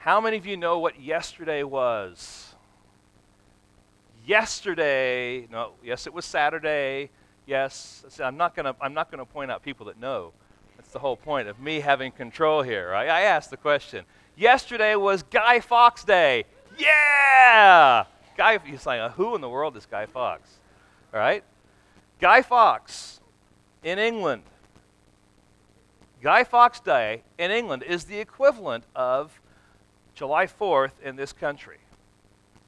How many of you know what yesterday was? Yesterday, no, yes, it was Saturday. Yes, I'm not going to I'm not to point out people that know. That's the whole point of me having control here, right? I asked the question. Yesterday was Guy Fawkes Day. Yeah! Guy, he's like, who in the world is Guy Fawkes? All right? Guy Fawkes in England. Guy Fawkes Day in England is the equivalent of July 4th in this country.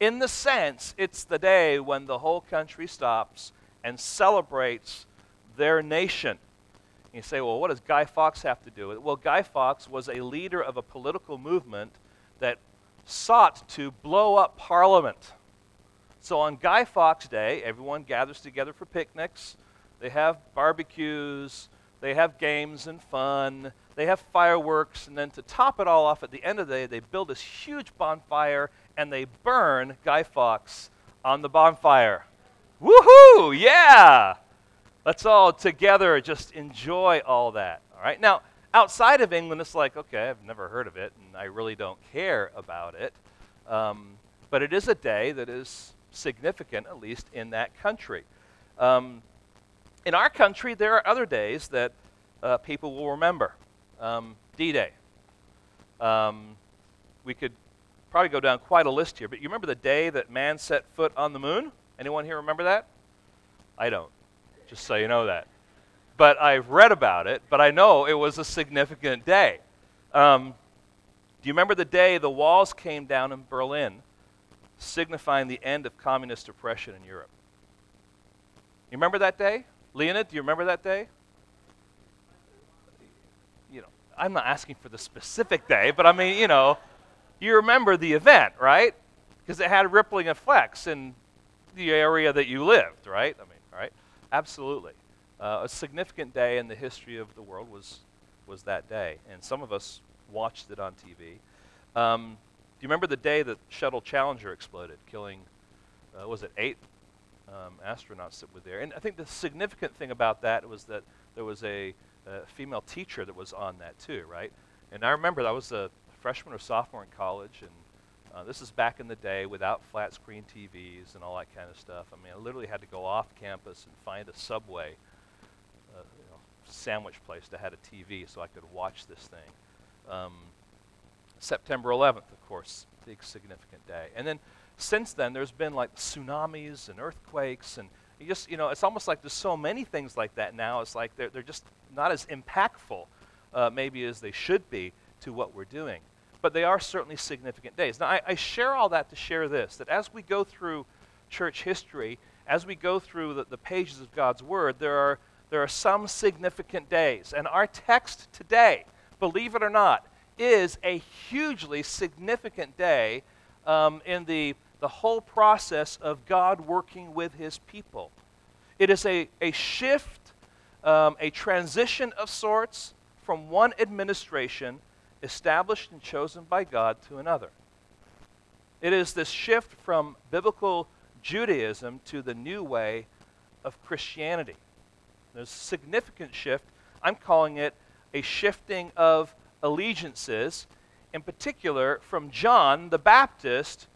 In the sense, it's the day when the whole country stops and celebrates their nation. You say, well, what does Guy Fawkes have to do with it? Well, Guy Fawkes was a leader of a political movement that sought to blow up Parliament. So on Guy Fawkes Day, everyone gathers together for picnics. They have barbecues, they have games and fun, they have fireworks, and then to top it all off at the end of the day, they build this huge bonfire and they burn Guy Fawkes on the bonfire. Woohoo! Yeah! Let's all together just enjoy all that. All right? Now, outside of England, it's like, okay, I've never heard of it, and I really don't care about it. Um, but it is a day that is significant, at least in that country. Um, in our country, there are other days that uh, people will remember. Um, D Day. Um, we could probably go down quite a list here, but you remember the day that man set foot on the moon? Anyone here remember that? I don't, just so you know that. But I've read about it, but I know it was a significant day. Um, do you remember the day the walls came down in Berlin signifying the end of communist oppression in Europe. You remember that day? Leonid, do you remember that day? You know, I'm not asking for the specific day, but I mean, you know, you remember the event, right? Because it had rippling effects in the area that you lived, right? I mean, right? Absolutely. Uh, a significant day in the history of the world was, was that day, and some of us watched it on TV. Um, do you remember the day that Shuttle Challenger exploded, killing, uh, was it eight um, astronauts that were there? And I think the significant thing about that was that there was a, a female teacher that was on that too, right? And I remember I was a freshman or sophomore in college, and uh, this is back in the day without flat screen TVs and all that kind of stuff. I mean, I literally had to go off campus and find a subway, uh, you know, sandwich place that had a TV so I could watch this thing. Um, September 11th, of course, big significant day. And then since then, there's been like tsunamis and earthquakes, and you just, you know, it's almost like there's so many things like that now. It's like they're, they're just not as impactful, uh, maybe, as they should be to what we're doing. But they are certainly significant days. Now, I, I share all that to share this that as we go through church history, as we go through the, the pages of God's Word, there are, there are some significant days. And our text today, believe it or not, is a hugely significant day um, in the, the whole process of God working with his people. It is a, a shift, um, a transition of sorts from one administration established and chosen by God to another. It is this shift from biblical Judaism to the new way of Christianity. There's a significant shift. I'm calling it a shifting of allegiances, in particular from John the Baptist,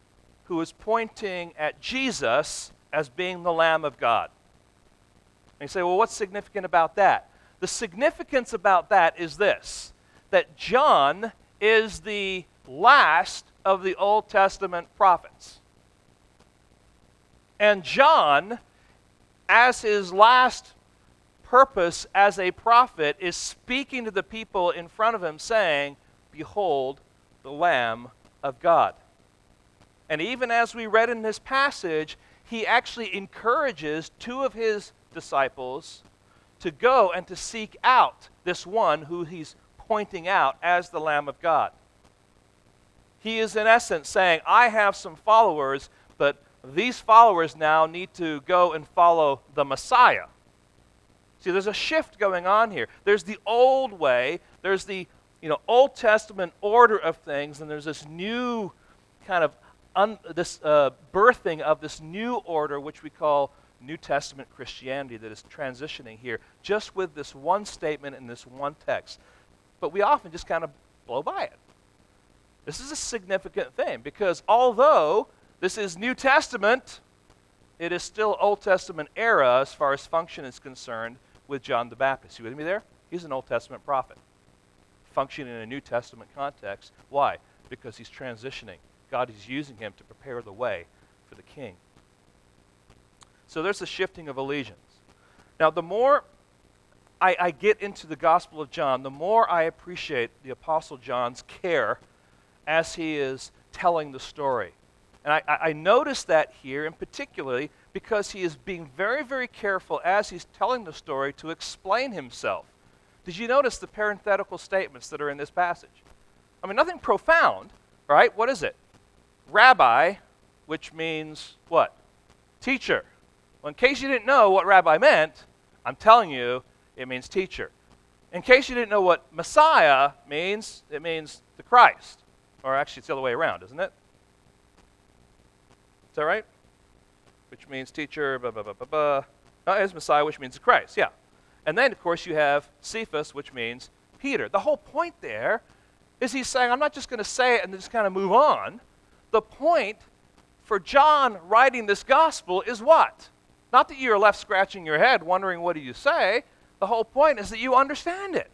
who is pointing at Jesus as being the Lamb of God. And you say, well, what's significant about that? The significance about that is this that John is the last of the Old Testament prophets. And John, as his last purpose as a prophet is speaking to the people in front of him, saying, Behold, the Lamb of God. And even as we read in this passage, he actually encourages two of his disciples to go and to seek out this one who he's pointing out as the Lamb of God. He is, in essence, saying, I have some followers, but these followers now need to go and follow the Messiah. See, there's a shift going on here. There's the old way, there's the you know, Old Testament order of things, and there's this new kind of un, this uh, birthing of this new order, which we call New Testament Christianity, that is transitioning here, just with this one statement in this one text. But we often just kind of blow by it. This is a significant thing because although this is New Testament, it is still Old Testament era as far as function is concerned with John the Baptist. You with me there? He's an Old Testament prophet, functioning in a New Testament context. Why? Because he's transitioning. God is using him to prepare the way for the king. So there's a shifting of allegiance. Now, the more I, I, get into the Gospel of John, the more I appreciate the Apostle John's care as he is telling the story. And I, I notice that here, in particularly, because he is being very, very careful as he's telling the story to explain himself. Did you notice the parenthetical statements that are in this passage? I mean, nothing profound, right? What is it? Rabbi, which means what? Teacher. Well, in case you didn't know what rabbi meant, I'm telling you, it means teacher. In case you didn't know what Messiah means, it means the Christ. Or actually, it's the other way around, isn't it? Is that right? Which means teacher, blah, blah, blah, blah, blah. Uh, no, it's Messiah, which means the Christ, yeah. And then, of course, you have Cephas, which means Peter. The whole point there is he's saying, I'm not just going to say it and just kind of move on. The point for John writing this gospel is what? Not that you're left scratching your head wondering what do you say. The whole point is that you understand it.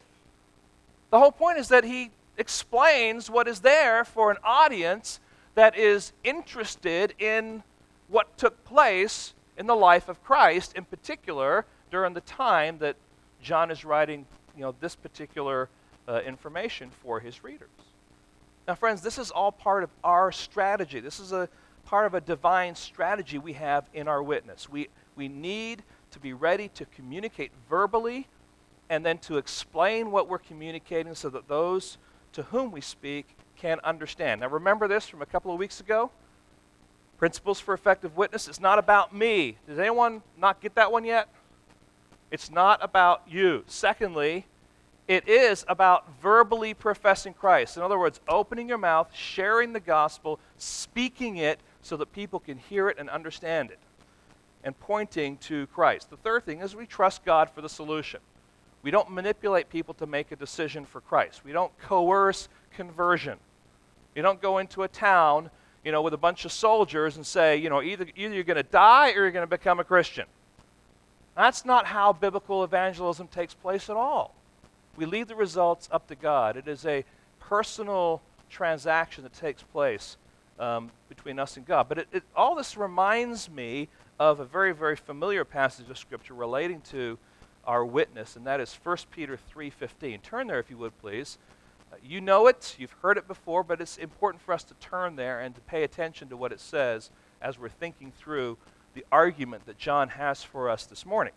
The whole point is that he explains what is there for an audience that is interested in what took place in the life of Christ, in particular during the time that John is writing you know, this particular uh, information for his readers. Now, friends, this is all part of our strategy. This is a part of a divine strategy we have in our witness. We, we need to be ready to communicate verbally and then to explain what we're communicating so that those to whom we speak can understand. Now, remember this from a couple of weeks ago? Principles for effective witness. It's not about me. Does anyone not get that one yet? It's not about you. Secondly, it is about verbally professing Christ. In other words, opening your mouth, sharing the gospel, speaking it so that people can hear it and understand it, and pointing to Christ. The third thing is we trust God for the solution. We don't manipulate people to make a decision for Christ. We don't coerce conversion. You don't go into a town, you know, with a bunch of soldiers and say, you know, either, either you're going to die or you're going to become a Christian. That's not how biblical evangelism takes place at all. We leave the results up to God. It is a personal transaction that takes place um, between us and God. But it, it, all this reminds me of a very, very familiar passage of Scripture relating to our witness, and that is 1 Peter 3.15. Turn there, if you would, please. You know it, you've heard it before, but it's important for us to turn there and to pay attention to what it says as we're thinking through the argument that John has for us this morning.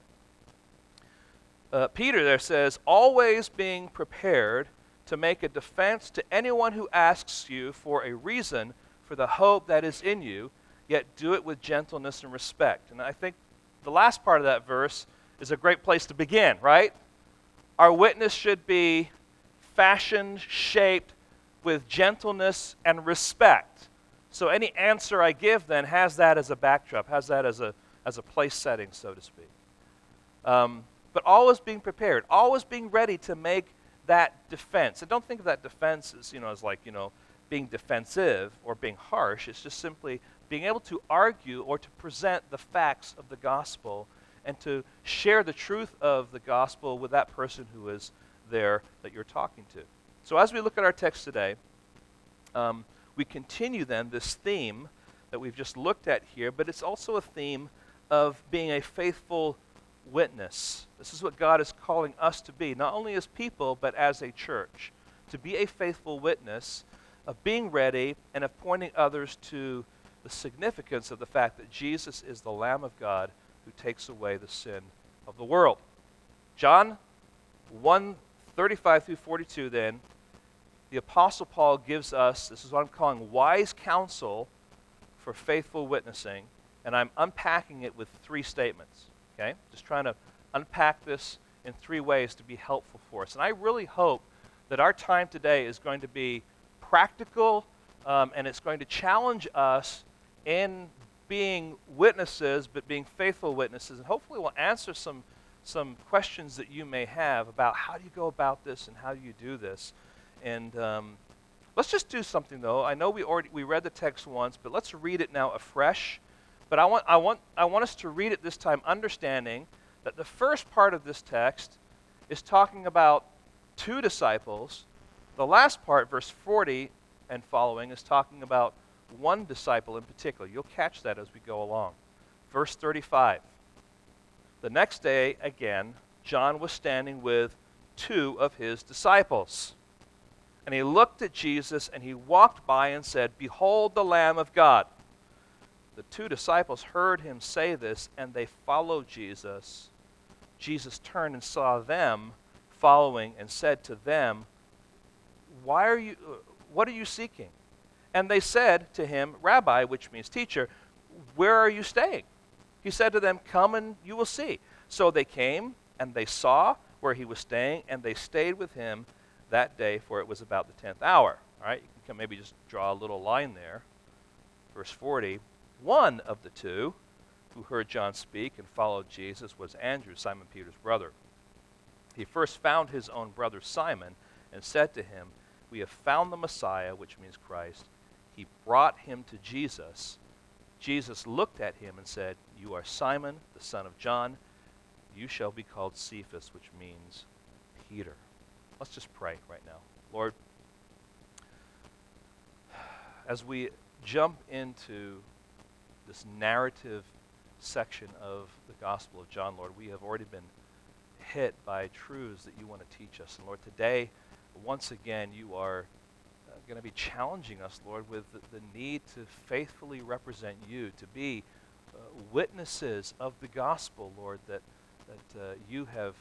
Uh, Peter there says, always being prepared to make a defense to anyone who asks you for a reason for the hope that is in you, yet do it with gentleness and respect. And I think the last part of that verse is a great place to begin, right? Our witness should be fashioned, shaped with gentleness and respect. So any answer I give then has that as a backdrop, has that as a, as a place setting, so to speak. Um, but always being prepared, always being ready to make that defense. And don't think of that defense as, you know, as like, you know, being defensive or being harsh. It's just simply being able to argue or to present the facts of the gospel and to share the truth of the gospel with that person who is there that you're talking to. So, as we look at our text today, um, we continue then this theme that we've just looked at here, but it's also a theme of being a faithful witness. This is what God is calling us to be, not only as people, but as a church. To be a faithful witness of being ready and of pointing others to the significance of the fact that Jesus is the Lamb of God who takes away the sin of the world. John 1 35 through 42, then, the Apostle Paul gives us this is what I'm calling wise counsel for faithful witnessing, and I'm unpacking it with three statements. Okay? Just trying to unpack this in three ways to be helpful for us. And I really hope that our time today is going to be practical um, and it's going to challenge us in being witnesses, but being faithful witnesses. And hopefully, we'll answer some, some questions that you may have about how do you go about this and how do you do this. And um, Let's just do something though. I know we already we read the text once, but let's read it now afresh. But I want I want I want us to read it this time understanding that the first part of this text is talking about two disciples. The last part, verse 40 and following, is talking about one disciple in particular. You'll catch that as we go along. Verse 35. The next day, again, John was standing with two of his disciples. And he looked at Jesus and he walked by and said, Behold the Lamb of God. The two disciples heard him say this and they followed Jesus. Jesus turned and saw them following and said to them, Why are you, what are you seeking? And they said to him, Rabbi, which means teacher, where are you staying? He said to them, Come and you will see. So they came and they saw where he was staying, and they stayed with him that day, for it was about the tenth hour. All right, you can maybe just draw a little line there. Verse 40 One of the two who heard John speak and followed Jesus was Andrew, Simon Peter's brother. He first found his own brother Simon and said to him, We have found the Messiah, which means Christ. He brought him to Jesus. Jesus looked at him and said, You are Simon, the son of John. You shall be called Cephas, which means Peter. Let's just pray right now. Lord, as we jump into this narrative section of the Gospel of John, Lord, we have already been hit by truths that you want to teach us. And Lord, today, once again, you are uh, going to be challenging us, Lord, with the, need to faithfully represent you, to be uh, witnesses of the gospel, Lord, that that uh, you have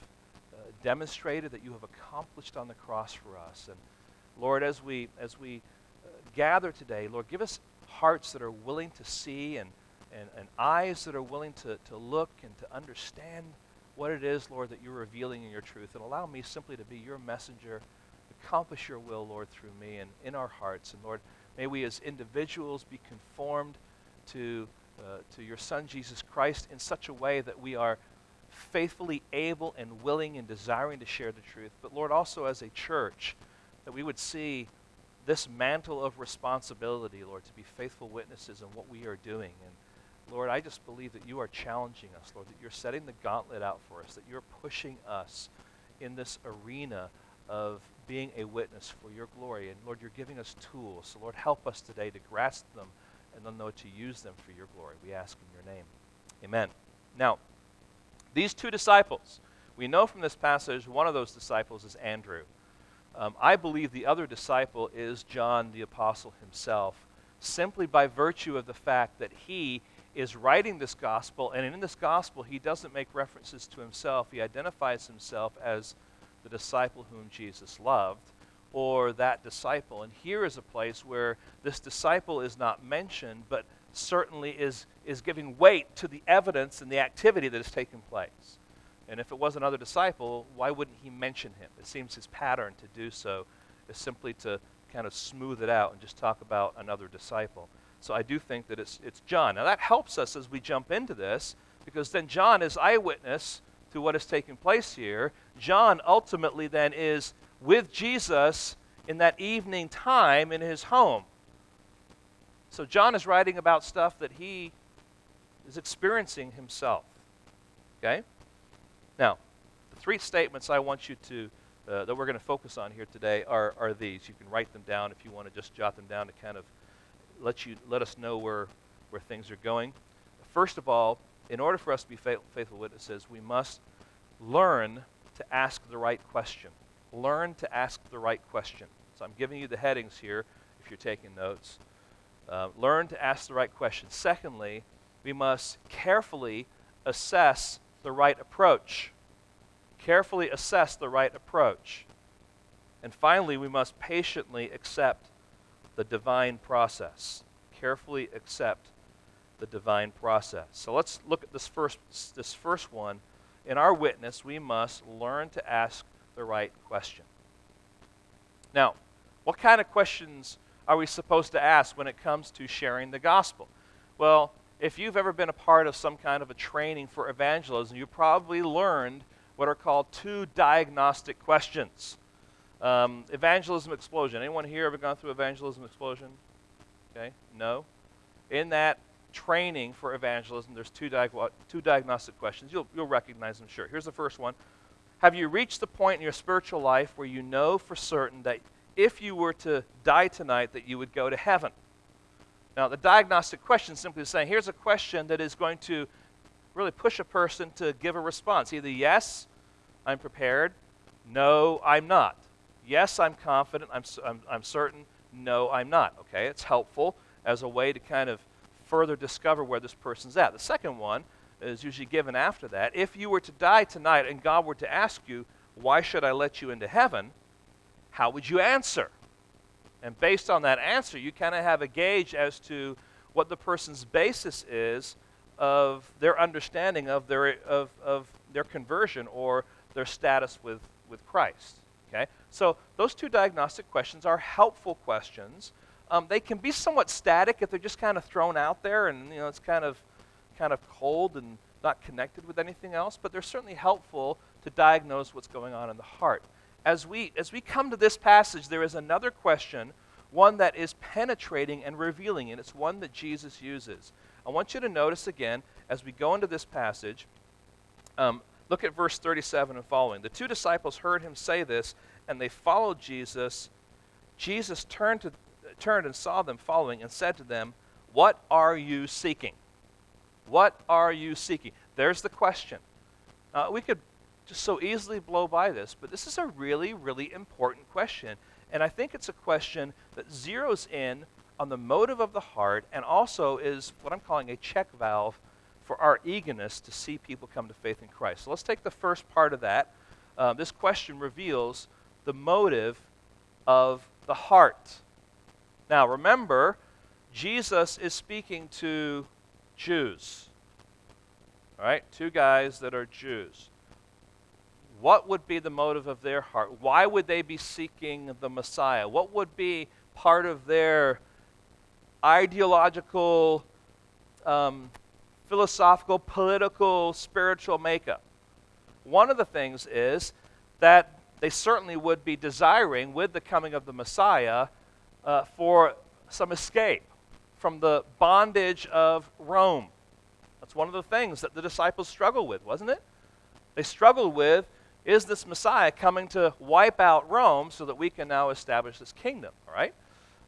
uh, demonstrated, that you have accomplished on the cross for us. And Lord, as we, as we gather today, Lord, give us hearts that are willing to see and, and, and eyes that are willing to, to look and to understand what it is, Lord, that you're revealing in your truth. And allow me simply to be your messenger, accomplish your will, Lord, through me and in our hearts. And Lord, may we as individuals be conformed to, uh, to your Son, Jesus Christ, in such a way that we are faithfully able and willing and desiring to share the truth, but Lord, also as a church, that we would see this mantle of responsibility, Lord, to be faithful witnesses in what we are doing. And Lord, I just believe that you are challenging us, Lord, that you're setting the gauntlet out for us, that you're pushing us in this arena of being a witness for your glory. And Lord, you're giving us tools. So, Lord, help us today to grasp them and then know to use them for your glory. We ask in your name. Amen. Now, these two disciples, we know from this passage one of those disciples is Andrew. Um, I believe the other disciple is John the Apostle himself, simply by virtue of the fact that he is writing this gospel, and in this gospel, he doesn't make references to himself. He identifies himself as the disciple whom Jesus loved, or that disciple. And here is a place where this disciple is not mentioned, but certainly is, is giving weight to the evidence and the activity that has taken place. And if it was another disciple, why wouldn't he mention him? It seems his pattern to do so is simply to kind of smooth it out and just talk about another disciple. So I do think that it's, it's John. Now that helps us as we jump into this because then John is eyewitness to what is taking place here. John ultimately then is with Jesus in that evening time in his home. So John is writing about stuff that he is experiencing himself. Okay? Now, the three statements I want you to, uh, that we're going to focus on here today are, are these. You can write them down if you want to just jot them down to kind of let, you, let us know where, where things are going. First of all, in order for us to be faithful, witnesses, we must learn to ask the right question. Learn to ask the right question. So I'm giving you the headings here if you're taking notes. Uh, learn to ask the right question. Secondly, we must carefully assess the right approach. Carefully assess the right approach. And finally, we must patiently accept the divine process. Carefully accept the divine process. So let's look at this first, this first one. In our witness, we must learn to ask the right question. Now, what kind of questions are we supposed to ask when it comes to sharing the gospel? Well, if you've ever been a part of some kind of a training for evangelism, you probably learned what are called two diagnostic questions. Um, evangelism explosion. Anyone here ever gone through evangelism explosion? Okay, no. In that training for evangelism, there's two, two diagnostic questions. You'll, you'll recognize them, sure. Here's the first one Have you reached the point in your spiritual life where you know for certain that if you were to die tonight, that you would go to heaven? Now, the diagnostic question is simply saying here's a question that is going to really push a person to give a response. Either yes, I'm prepared, no, I'm not. Yes, I'm confident, I'm, I'm, I'm certain, no, I'm not. Okay, it's helpful as a way to kind of further discover where this person's at. The second one is usually given after that. If you were to die tonight and God were to ask you, Why should I let you into heaven? how would you answer? And based on that answer, you kind of have a gauge as to what the person's basis is of their understanding of their, of, of their conversion or their status with, with Christ. Okay? So those two diagnostic questions are helpful questions um, they can be somewhat static if they're just kind of thrown out there and you know it's kind of kind of cold and not connected with anything else, but they're certainly helpful to diagnose what's going on in the heart. As we as we come to this passage, there is another question, one that is penetrating and revealing, and it's one that Jesus uses. I want you to notice again as we go into this passage. Um, look at verse 37 and following. The two disciples heard him say this, and they followed Jesus. Jesus turned to turned and saw them following and said to them, What are you seeking? What are you seeking? There's the question. Uh, we could just so easily blow by this, but this is a really, really important question. And I think it's a question that zeroes in on the motive of the heart and also is what I'm calling a check valve for our eagerness to see people come to faith in Christ. So let's take the first part of that. Uh, this question reveals the motive of the heart. Now, remember, Jesus is speaking to Jews. All right, two guys that are Jews. What would be the motive of their heart? Why would they be seeking the Messiah? What would be part of their ideological, um, philosophical, political, spiritual makeup? One of the things is that they certainly would be desiring, with the coming of the Messiah, uh, for some escape from the bondage of Rome. That's one of the things that the disciples struggled with, wasn't it? They struggled with is this Messiah coming to wipe out Rome so that we can now establish this kingdom, all right?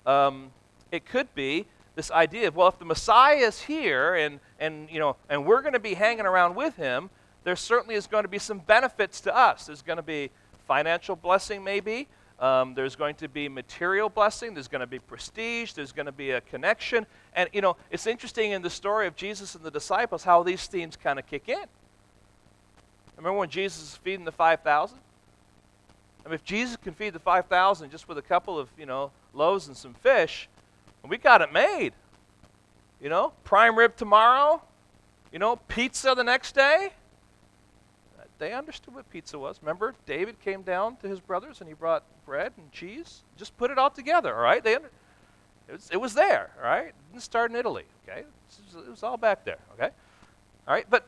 Um, it could be this idea of, well, if the Messiah is here and, and, you know, and we're going to be hanging around with him, there certainly is going to be some benefits to us. There's going to be financial blessing, maybe. Um, there's going to be material blessing. There's going to be prestige. There's going to be a connection. And, you know, it's interesting in the story of Jesus and the disciples how these themes kind of kick in. Remember when Jesus is feeding the 5,000? I mean, if Jesus can feed the 5,000 just with a couple of, you know, loaves and some fish, we got it made. You know, prime rib tomorrow, you know, pizza the next day they understood what pizza was. Remember, David came down to his brothers and he brought bread and cheese. Just put it all together, all right? They under, it, was, it was there, all right? It didn't start in Italy, okay? It was, it was all back there, okay? All right, but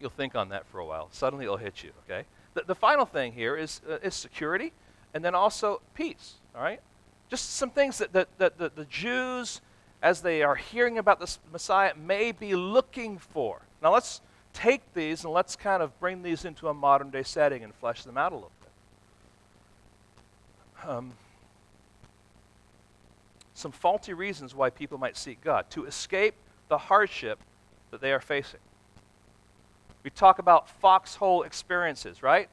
you'll think on that for a while. Suddenly it'll hit you, okay? The, the final thing here is, uh, is security and then also peace, all right? Just some things that, that, that, that the Jews, as they are hearing about the Messiah, may be looking for. Now let's take these and let's kind of bring these into a modern day setting and flesh them out a little bit. Um, some faulty reasons why people might seek God to escape the hardship that they are facing. We talk about foxhole experiences, right?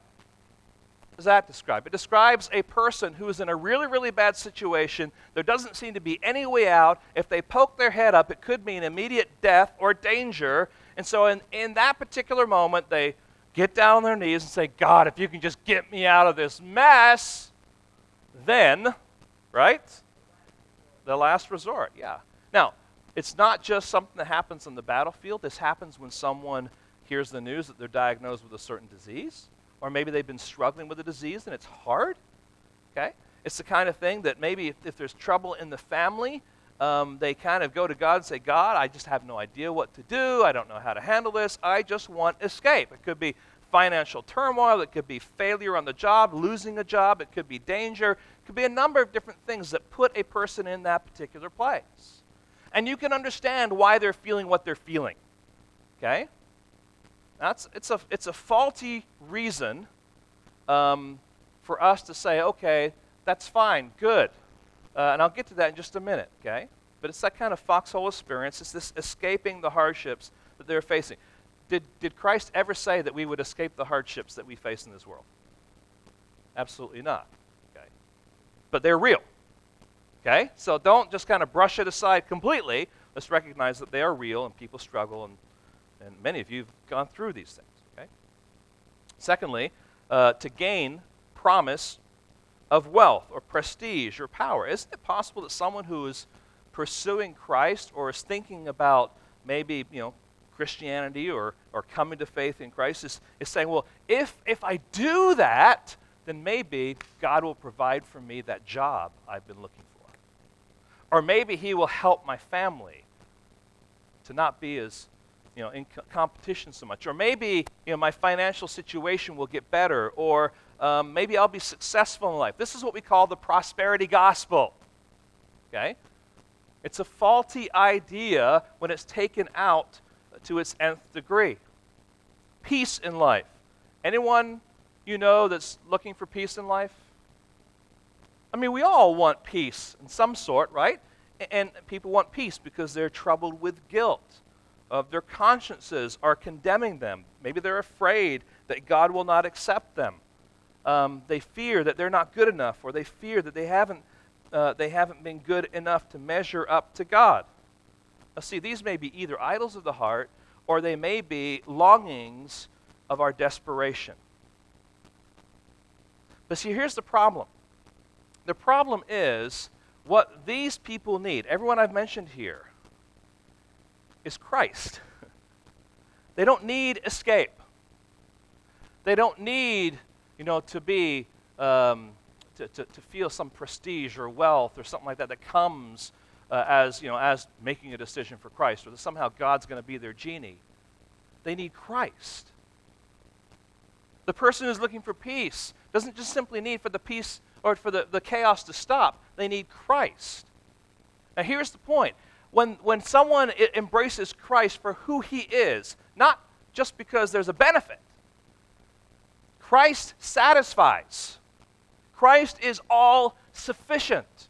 Does that describe? It describes a person who is in a really, really bad situation. There doesn't seem to be any way out. If they poke their head up, it could mean immediate death or danger. And so, in, in that particular moment, they get down on their knees and say, God, if you can just get me out of this mess, then, right? The last resort, yeah. Now, it's not just something that happens on the battlefield. This happens when someone hears the news that they're diagnosed with a certain disease, or maybe they've been struggling with a disease and it's hard. Okay? It's the kind of thing that maybe if, if there's trouble in the family, um, they kind of go to God and say, God, I just have no idea what to do. I don't know how to handle this. I just want escape. It could be financial turmoil, it could be failure on the job, losing a job, it could be danger, it could be a number of different things that put a person in that particular place. And you can understand why they're feeling what they're feeling. Okay? That's, it's, a, it's a faulty reason um, for us to say, okay, that's fine, good. Uh, and I'll get to that in just a minute, okay? But it's that kind of foxhole experience. It's this escaping the hardships that they're facing. Did, did Christ ever say that we would escape the hardships that we face in this world? Absolutely not. Okay? But they're real. Okay? So don't just kind of brush it aside completely. Let's recognize that they are real and people struggle, and, and many of you have gone through these things. Okay? Secondly, uh, to gain promise of wealth or prestige or power. Isn't it possible that someone who is pursuing Christ or is thinking about maybe, you know, Christianity or, or coming to faith in Christ is, is saying, well, if, if I do that, then maybe God will provide for me that job I've been looking for. Or maybe He will help my family to not be as you know, in co- competition so much. Or maybe you know, my financial situation will get better. Or um, maybe I'll be successful in life. This is what we call the prosperity gospel. Okay? It's a faulty idea when it's taken out to its nth degree. Peace in life. Anyone you know that's looking for peace in life? I mean, we all want peace in some sort, right? And people want peace because they're troubled with guilt. Of their consciences are condemning them. Maybe they're afraid that God will not accept them. Um, they fear that they're not good enough, or they fear that they haven't, uh, they haven't been good enough to measure up to God. Now, see, these may be either idols of the heart or they may be longings of our desperation. But see, here's the problem the problem is what these people need, everyone I've mentioned here, is Christ. they don't need escape. They don't need, you know, to be, um, to, to, to feel some prestige or wealth or something like that that comes uh, as, you know, as making a decision for Christ, or that somehow God's going to be their genie. They need Christ. The person who's looking for peace doesn't just simply need for the peace or for the, the chaos to stop, they need Christ. Now, here's the point when, when someone embraces Christ for who he is, not just because there's a benefit, Christ satisfies. Christ is all sufficient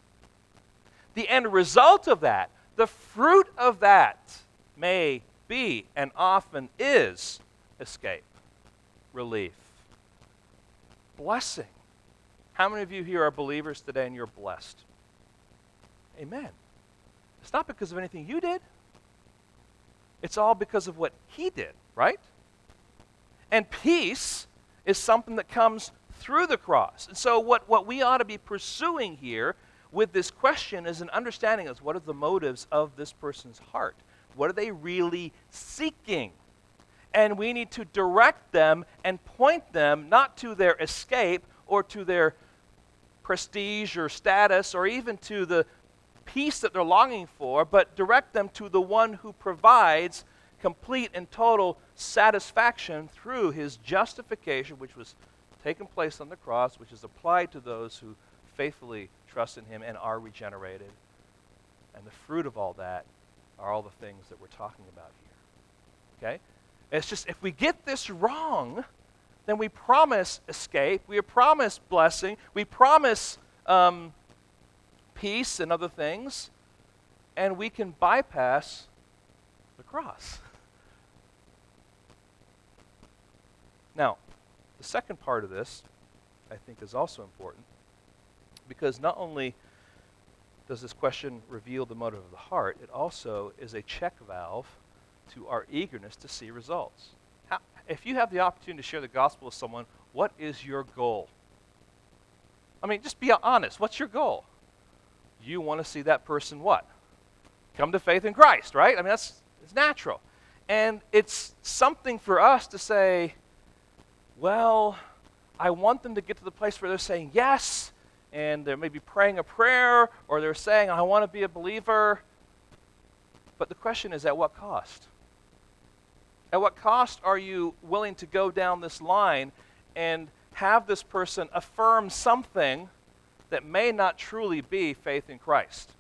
the end result of that, the fruit of that, may be and often is escape, relief, blessing. How many of you here are believers today and you're blessed? Amen. It's not because of anything you did, it's all because of what He did, right? And peace is something that comes through the cross. And so, what, what we ought to be pursuing here with this question is an understanding of what are the motives of this person's heart. What are they really seeking? And we need to direct them and point them not to their escape or to their prestige or status or even to the peace that they're longing for, but direct them to the one who provides complete and total satisfaction through his justification, which was taken place on the cross, which is applied to those who faithfully trust in Him and are regenerated. And the fruit of all that are all the things that we're talking about here. Okay? It's just if we get this wrong, then we promise escape, we promise blessing, we promise um, peace and other things, and we can bypass the cross. Now, the second part of this, I think, is also important because not only does this question reveal the motive of the heart, it also is a check valve to our eagerness to see results. How, if you have the opportunity to share the gospel with someone, what is your goal? I mean, just be honest. What's your goal? You want to see that person what? Come to faith in Christ, right? I mean, that's it's natural. And it's something for us to say, well, I want them to get to the place where they're saying, yes, and they're maybe praying a prayer or they're saying, I want to be a believer. But the question is, at what cost? At what cost are you willing to go down this line and have this person affirm something that may not truly be faith in Christ?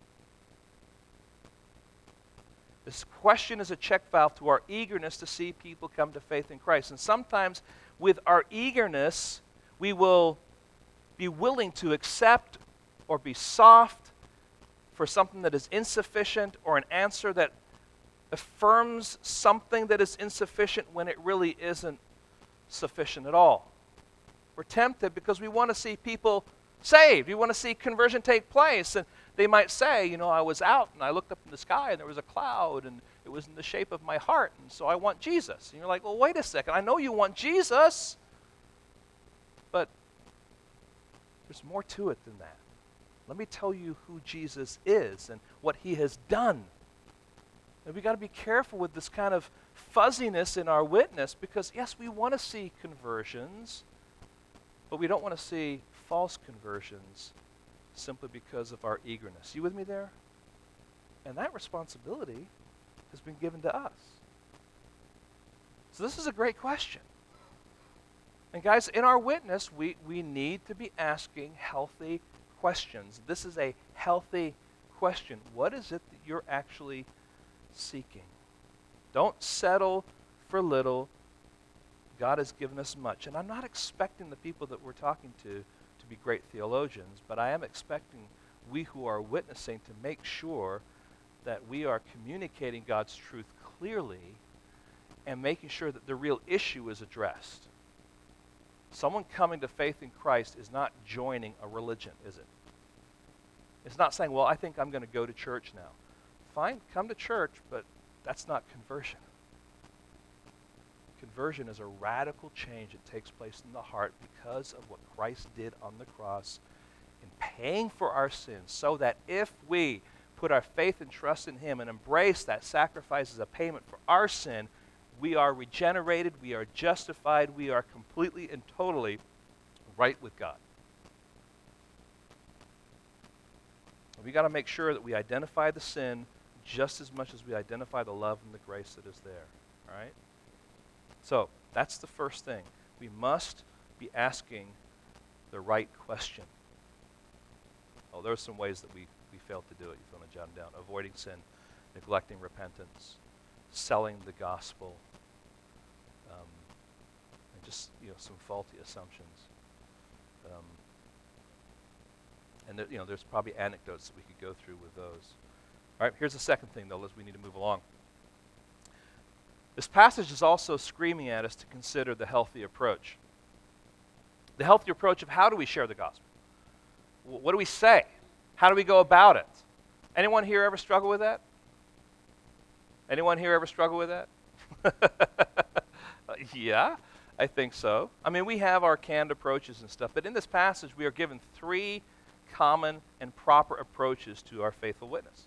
This question is a check valve to our eagerness to see people come to faith in Christ. And sometimes, with our eagerness, we will be willing to accept or be soft for something that is insufficient or an answer that affirms something that is insufficient when it really isn't sufficient at all. We're tempted because we want to see people saved. You want to see conversion take place. And they might say, you know, I was out and I looked up in the sky and there was a cloud and it was in the shape of my heart, and so I want Jesus. And you're like, well, wait a second. I know you want Jesus, but there's more to it than that. Let me tell you who Jesus is and what he has done. And we've got to be careful with this kind of fuzziness in our witness because, yes, we want to see conversions, but we don't want to see false conversions simply because of our eagerness. You with me there? And that responsibility has been given to us. So this is a great question. And guys, in our witness, we, we need to be asking healthy questions. This is a healthy question. What is it that you're actually seeking? Don't settle for little. God has given us much. And I'm not expecting the people that we're talking to be great theologians, but I am expecting we who are witnessing to make sure that we are communicating God's truth clearly and making sure that the real issue is addressed. Someone coming to faith in Christ is not joining a religion, is it? It's not saying, well, I think I'm going to go to church now. Fine, come to church, but that's not conversion. Conversion is a radical change that takes place in the heart because of what Christ did on the cross in paying for our sins, so that if we put our faith and trust in Him and embrace that sacrifice as a payment for our sin, we are regenerated, we are justified, we are completely and totally right with God. We got to make sure that we identify the sin just as much as we identify the love and the grace that is there. All right? So, that's the first thing. We must be asking the right question. Oh, there are some ways that we, we fail to do it. You want to jot them down. Avoiding sin, neglecting repentance, selling the gospel, um, and just you know some faulty assumptions. Um, and there, you know, there's probably anecdotes that we could go through with those. All right, here's the second thing, though, as we need to move along. This passage is also screaming at us to consider the healthy approach. The healthy approach of how do we share the gospel? What do we say? How do we go about it? Anyone here ever struggle with that? Anyone here ever struggle with that? yeah, I think so. I mean, we have our canned approaches and stuff, but in this passage, we are given three common and proper approaches to our faithful witness.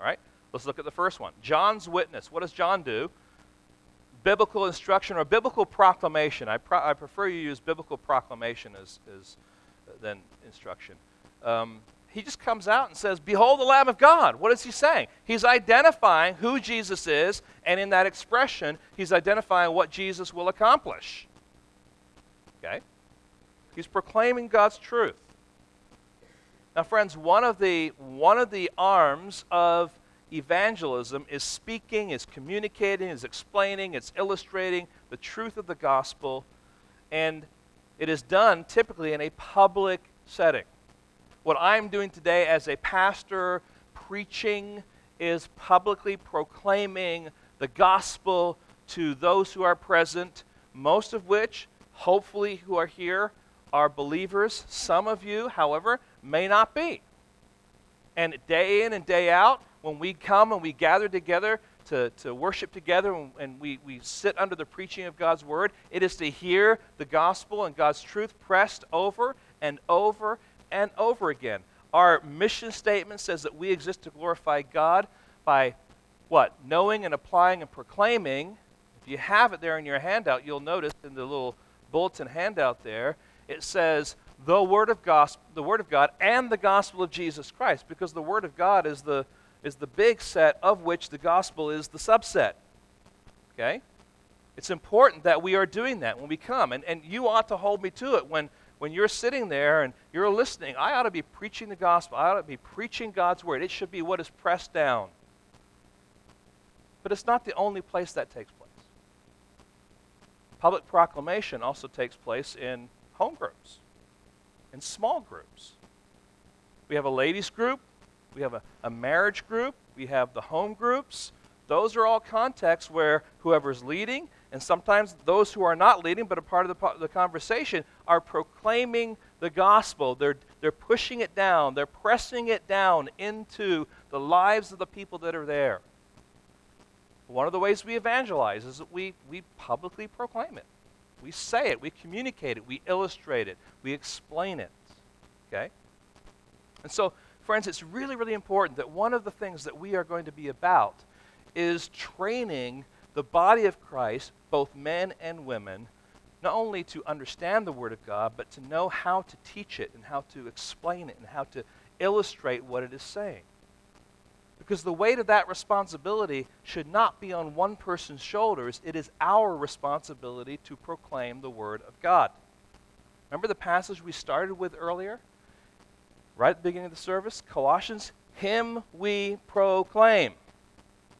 All right? Let's look at the first one. John's witness. What does John do? Biblical instruction or biblical proclamation. I, pro- I prefer you use biblical proclamation as, as uh, than instruction. Um, he just comes out and says, Behold the Lamb of God. What is he saying? He's identifying who Jesus is, and in that expression, he's identifying what Jesus will accomplish. Okay? He's proclaiming God's truth. Now, friends, one of the, one of the arms of evangelism is speaking, is communicating, is explaining, it's illustrating the truth of the gospel, and it is done typically in a public setting. What I'm doing today as a pastor preaching is publicly proclaiming the gospel to those who are present, most of which, hopefully, who are here are believers. Some of you, however, may not be. And day in and day out, when we come and we gather together to, to worship together and, we, we sit under the preaching of God's word, it is to hear the gospel and God's truth pressed over and over and over again. Our mission statement says that we exist to glorify God by what? Knowing and applying and proclaiming. If you have it there in your handout, you'll notice in the little bulletin handout there, it says the word of God, the word of God and the gospel of Jesus Christ because the word of God is the is the big set of which the gospel is the subset. Okay? It's important that we are doing that when we come. And, and you ought to hold me to it when, when you're sitting there and you're listening. I ought to be preaching the gospel. I ought to be preaching God's word. It should be what is pressed down. But it's not the only place that takes place. Public proclamation also takes place in home groups, in small groups. We have a ladies' group, we have a, a marriage group, we have the home groups. Those are all contexts where whoever's leading, and sometimes those who are not leading but are part of the, the conversation, are proclaiming the gospel. They're, they're pushing it down, they're pressing it down into the lives of the people that are there. One of the ways we evangelize is that we, we publicly proclaim it. We say it, we communicate it, we illustrate it, we explain it. Okay? And so, friends, it's really, really important that one of the things that we are going to be about is training the body of Christ, both men and women, not only to understand the Word of God, but to know how to teach it and how to explain it and how to illustrate what it is saying. Because the weight of that responsibility should not be on one person's shoulders. It is our responsibility to proclaim the Word of God. Remember the passage we started with earlier? Right at the beginning of the service? Colossians, Him we proclaim.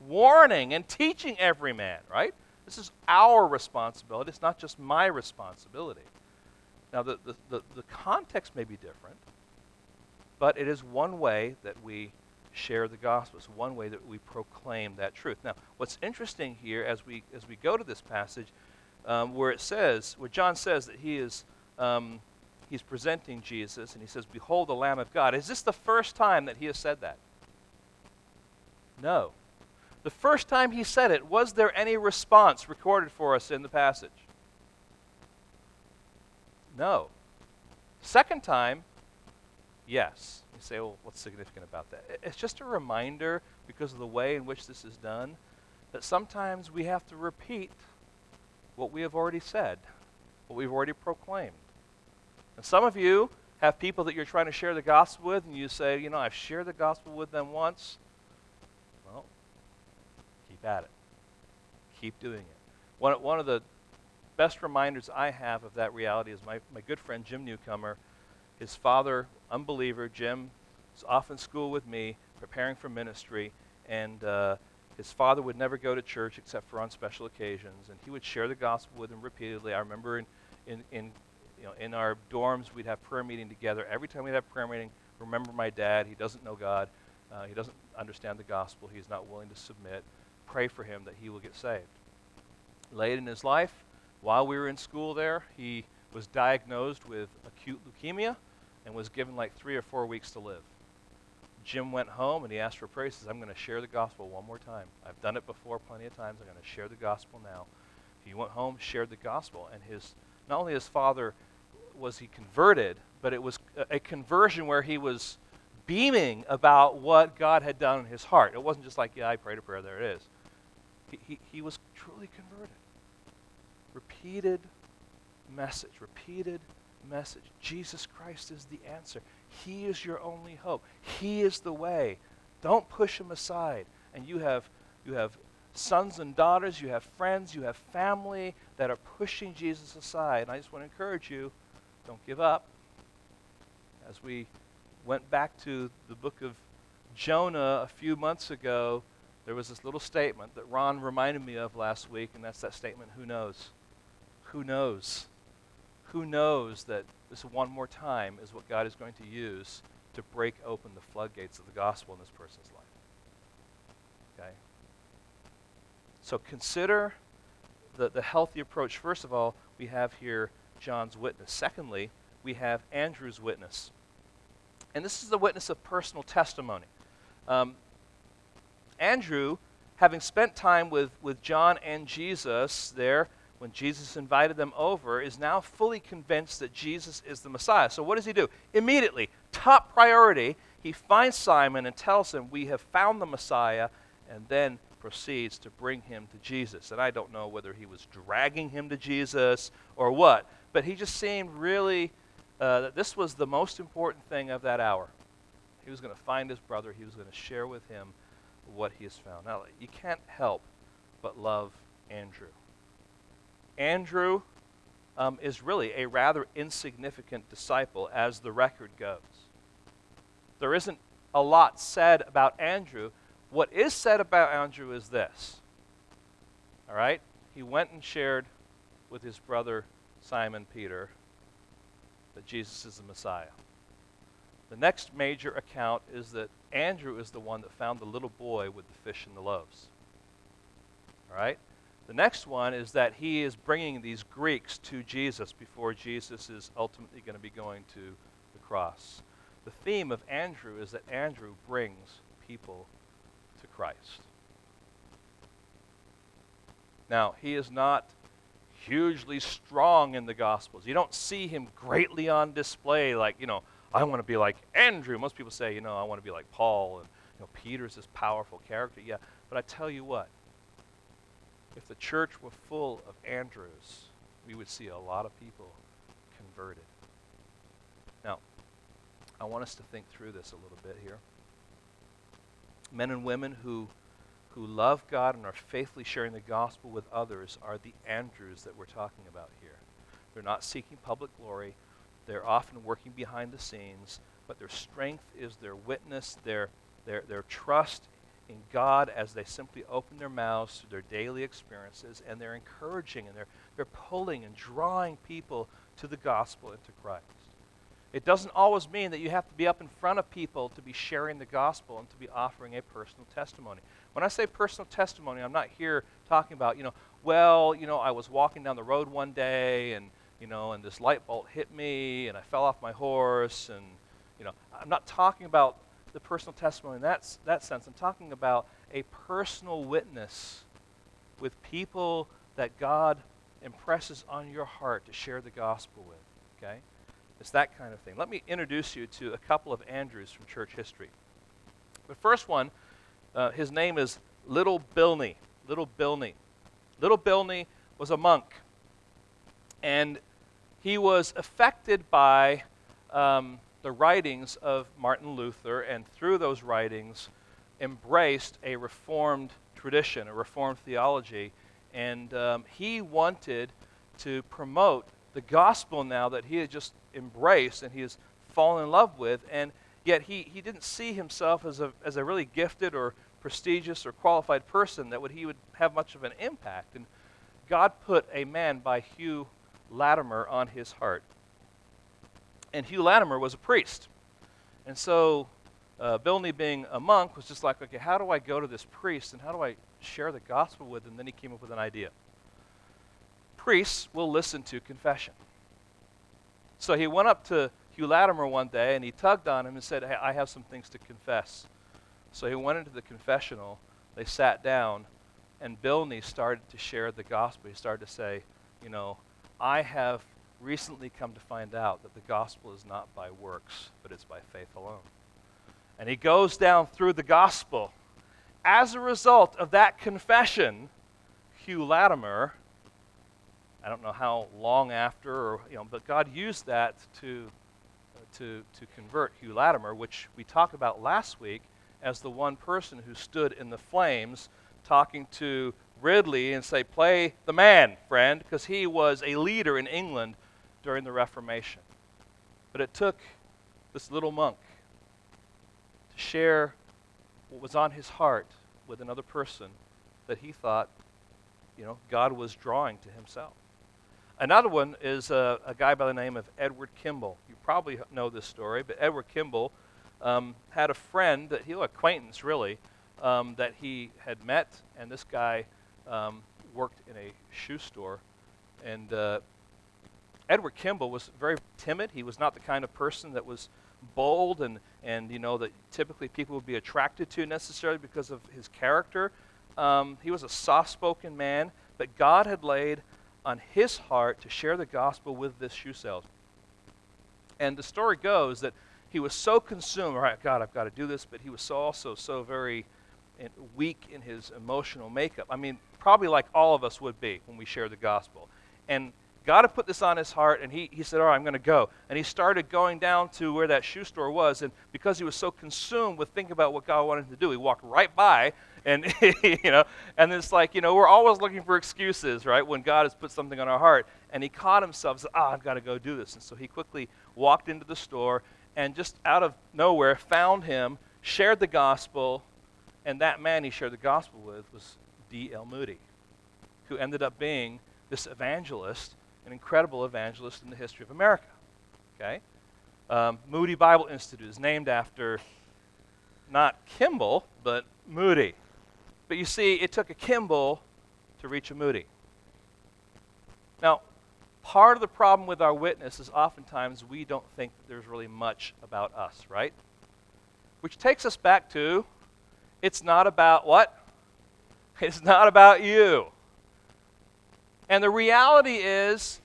Warning and teaching every man, right? This is our responsibility. It's not just my responsibility. Now, the, the, the, the context may be different, but it is one way that we share the gospel. It's one way that we proclaim that truth. Now, what's interesting here as we as we go to this passage, um, where it says, where John says that he is um, he's presenting Jesus, and he says, "Behold, the Lamb of God." Is this the first time that he has said that? No. The first time he said it, was there any response recorded for us in the passage? No. Second time, yes. You say, well, what's significant about that? It's just a reminder, because of the way in which this is done, that sometimes we have to repeat what we have already said, what we've already proclaimed. And some of you have people that you're trying to share the gospel with, and you say, you know, I've shared the gospel with them once. Well, keep at it. Keep doing it. One, one of the best reminders I have of that reality is my, my good friend Jim Newcomer his father, unbeliever, Jim, was off in school with me, preparing for ministry, and uh, his father would never go to church except for on special occasions, and he would share the gospel with him repeatedly. I remember in, in, in, you know, in our dorms, we'd have prayer meeting together. Every time we'd have prayer meeting, remember my dad, he doesn't know God, uh, he doesn't understand the gospel, he's not willing to submit. Pray for him that he will get saved. Late in his life, while we were in school there, he was diagnosed with acute leukemia and was given like three or four weeks to live. Jim went home and he asked for prayer. He says, I'm going to share the gospel one more time. I've done it before plenty of times. I'm going to share the gospel now. He went home, shared the gospel, and his not only his father was he converted, but it was a, conversion where he was beaming about what God had done in his heart. It wasn't just like, yeah, I prayed a prayer, there it is. He, he, he was truly converted. Repeated message, repeated message. Jesus Christ is the answer. He is your only hope. He is the way. Don't push him aside. And you have you have sons and daughters, you have friends, you have family that are pushing Jesus aside. And I just want to encourage you, don't give up. As we went back to the book of Jonah a few months ago, there was this little statement that Ron reminded me of last week, and that's that statement, who knows? Who knows? who knows that this one more time is what God is going to use to break open the floodgates of the gospel in this person's life? Okay? So consider the, the healthy approach. First of all, we have here John's witness. Secondly, we have Andrew's witness. And this is the witness of personal testimony. Um, Andrew, having spent time with, with John and Jesus there, when Jesus invited them over, is now fully convinced that Jesus is the Messiah. So, what does he do? Immediately, top priority, he finds Simon and tells him, We have found the Messiah, and then proceeds to bring him to Jesus. And I don't know whether he was dragging him to Jesus or what, but he just seemed really uh, that this was the most important thing of that hour. He was going to find his brother, he was going to share with him what he has found. Now, you can't help but love Andrew. Andrew um, is really a rather insignificant disciple as the record goes. There isn't a lot said about Andrew. What is said about Andrew is this. All right? He went and shared with his brother Simon Peter that Jesus is the Messiah. The next major account is that Andrew is the one that found the little boy with the fish and the loaves. All right? The next one is that he is bringing these Greeks to Jesus before Jesus is ultimately going to be going to the cross. The theme of Andrew is that Andrew brings people to Christ. Now, he is not hugely strong in the Gospels. You don't see him greatly on display like, you know, I want to be like Andrew. Most people say, you know, I want to be like Paul. And, you know, Peter's this powerful character. Yeah, but I tell you what, if the church were full of Andrews, we would see a lot of people converted. Now, I want us to think through this a little bit here. Men and women who, who love God and are faithfully sharing the gospel with others are the Andrews that we're talking about here. They're not seeking public glory, they're often working behind the scenes, but their strength is their witness, their, their, their trust in God as they simply open their mouths to their daily experiences, and they're encouraging and they're, they're pulling and drawing people to the gospel and to Christ. It doesn't always mean that you have to be up in front of people to be sharing the gospel and to be offering a personal testimony. When I say personal testimony, I'm not here talking about, you know, well, you know, I was walking down the road one day and, you know, and this light bolt hit me and I fell off my horse and, you know, I'm not talking about the personal testimony in that, that sense. I'm talking about a personal witness with people that God impresses on your heart to share the gospel with. Okay? It's that kind of thing. Let me introduce you to a couple of Andrews from church history. The first one, uh, his name is Little Bilney. Little Bilney. Little Bilney was a monk. And he was affected by um, the writings of Martin Luther, and through those writings, embraced a Reformed tradition, a Reformed theology. And um, he wanted to promote the gospel now that he had just embraced and he has fallen in love with. And yet he, he didn't see himself as a, as a really gifted or prestigious or qualified person that would, he would have much of an impact. And God put a man by Hugh Latimer on his heart and Hugh Latimer was a priest. And so uh, Bilney, being a monk, was just like, okay, how do I go to this priest and how do I share the gospel with him? And then he came up with an idea. Priests will listen to confession. So he went up to Hugh Latimer one day and he tugged on him and said, hey, I have some things to confess. So he went into the confessional, they sat down, and Bilney started to share the gospel. He started to say, you know, I have recently come to find out that the gospel is not by works, but it's by faith alone. And he goes down through the gospel. As a result of that confession, Hugh Latimer, I don't know how long after, or, you know, but God used that to, uh, to, to convert Hugh Latimer, which we talked about last week as the one person who stood in the flames talking to Ridley and say, Play the man, friend, because he was a leader in England during the Reformation. But it took this little monk to share what was on his heart with another person that he thought, you know, God was drawing to himself. Another one is a, a guy by the name of Edward Kimball. You probably know this story, but Edward Kimball um, had a friend that he, acquaintance really, um, that he had met, and this guy um, worked in a shoe store, and uh, Edward Kimball was very timid. He was not the kind of person that was bold and, and you know, that typically people would be attracted to necessarily because of his character. Um, he was a soft spoken man, but God had laid on his heart to share the gospel with this shoe salesman. And the story goes that he was so consumed, all right, God, I've got to do this, but he was also so very weak in his emotional makeup. I mean, probably like all of us would be when we share the gospel. And God had put this on his heart, and he, he said, All right, I'm going to go. And he started going down to where that shoe store was. And because he was so consumed with thinking about what God wanted him to do, he walked right by. And, you know, and it's like, you know, we're always looking for excuses, right, when God has put something on our heart. And he caught himself, said, Oh, I've got to go do this. And so he quickly walked into the store and just out of nowhere found him, shared the gospel. And that man he shared the gospel with was D.L. Moody, who ended up being this evangelist an incredible evangelist in the history of America. Okay? Um, Moody Bible Institute is named after not Kimball, but Moody. But you see, it took a Kimball to reach a Moody. Now, part of the problem with our witness is oftentimes we don't think that there's really much about us, right? Which takes us back to it's not about what? It's not about you. And the reality is,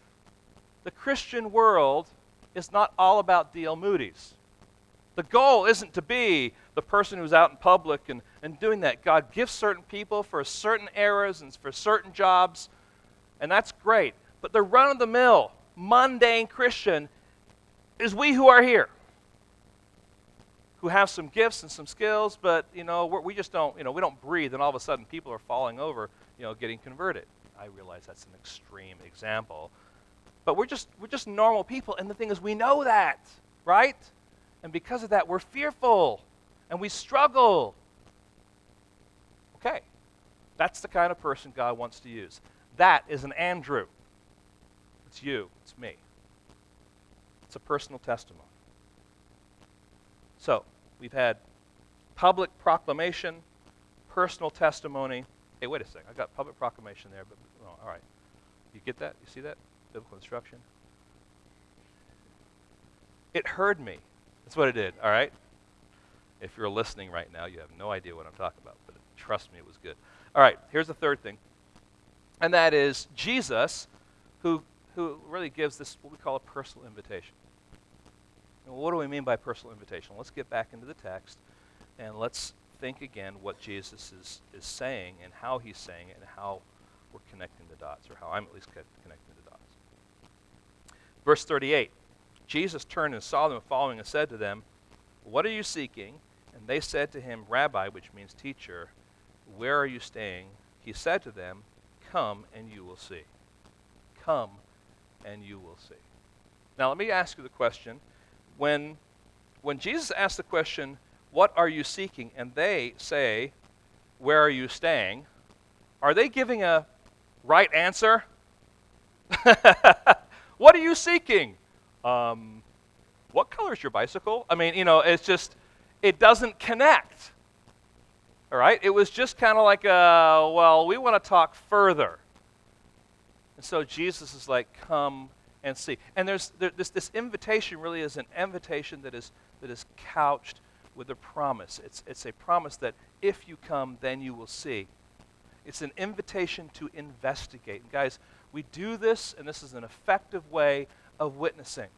the Christian world is not all about D.L. Moody's. The goal isn't to be the person who's out in public and, and doing that. God gives certain people for certain eras and for certain jobs, and that's great. But the run of the mill, mundane Christian is we who are here, who have some gifts and some skills, but you know we just don't you know we don't breathe, and all of a sudden people are falling over, you know, getting converted. I realize that's an extreme example. But we're just, we're just normal people. And the thing is, we know that, right? And because of that, we're fearful and we struggle. Okay. That's the kind of person God wants to use. That is an Andrew. It's you, it's me. It's a personal testimony. So, we've had public proclamation, personal testimony, Hey, wait a second. I got public proclamation there, but all right. You get that? You see that? Biblical instruction. It heard me. That's what it did, all right? If you're listening right now, you have no idea what I'm talking about, but trust me, it was good. All right, here's the third thing. And that is Jesus, who, who really gives this what we call a personal invitation. And what do we mean by personal invitation? Let's get back into the text and let's think again what Jesus is, is saying and how he's saying it and how we're connecting dots, or how I'm at least connecting the dots. Verse 38 Jesus turned and saw them following and said to them, What are you seeking? And they said to him, Rabbi, which means teacher, where are you staying? He said to them, Come and you will see. Come and you will see. Now, let me ask you the question. When, when Jesus asked the question, what are you seeking? And they say, Where are you staying? Are they giving a right answer? what are you seeking? Um, what color is your bicycle? I mean, you know, it's just, it doesn't connect. All right? It was just kind of like, a, well, we want to talk further. And so Jesus is like, come and see. And there's there, this, this invitation really is an invitation that is, that is couched with a promise. It's, it's a promise that if you come, then you will see. It's an invitation to investigate. And guys, we do this, and this is an effective way of witnessing.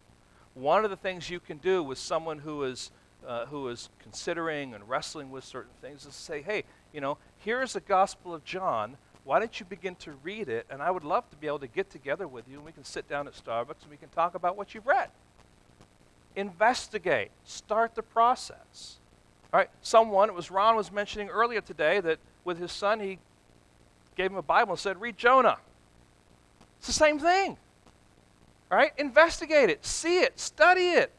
One of the things you can do with someone who is, uh, who is considering and wrestling with certain things is say, hey, you know, here's the Gospel of John. Why don't you begin to read it? And I would love to be able to get together with you, and we can sit down at Starbucks and we can talk about what you've read investigate, start the process. All right, someone, it was Ron was mentioning earlier today that with his son, he gave him a Bible and said, read Jonah. It's the same thing. Right? investigate it, see it, study it.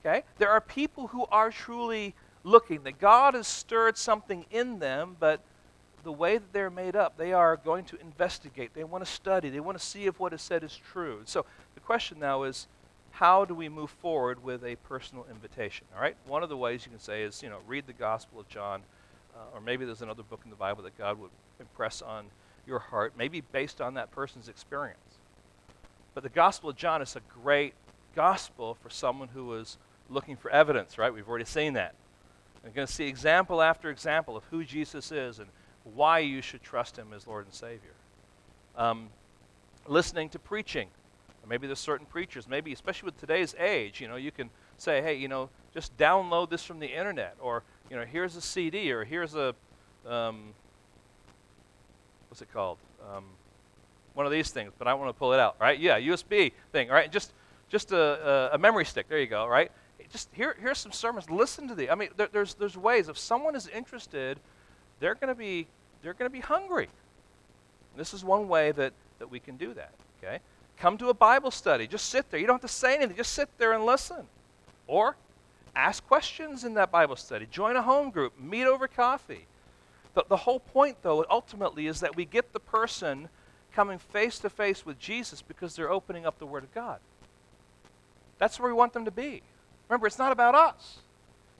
Okay? There are people who are truly looking, that God has stirred something in them, but the way that they're made up, they are going to investigate. They want to study. They want to see if what is said is true. So the question now is how do we move forward with a personal invitation? All right, one of the ways you can say is, you know, read the Gospel of John, uh, or maybe there's another book in the Bible that God would impress on your heart, maybe based on that person's experience. But the Gospel of John is a great gospel for someone who is looking for evidence, right? We've already seen that. We're going to see example after example of who Jesus is and why you should trust him as Lord and Savior. Um, listening to preaching maybe there's certain preachers, maybe especially with today's age, you know, you can say, hey, you know, just download this from the internet, or you know, here's a CD, or here's a, um, what's it called? Um, one of these things, but I want to pull it out, right? Yeah, USB thing, right? Just just a, a, memory stick. There you go, right? Just here, here's some sermons. Listen to these. I mean, there, there's there's ways. If someone is interested, they're going to be they're going to be hungry. This is one way that that we can do that. Okay, come to a Bible study. Just sit there. You don't have to say anything. Just sit there and listen, or ask questions in that Bible study. Join a home group. Meet over coffee. The, the whole point, though, ultimately, is that we get the person coming face to face with Jesus because they're opening up the Word of God. That's where we want them to be. Remember, it's not about us.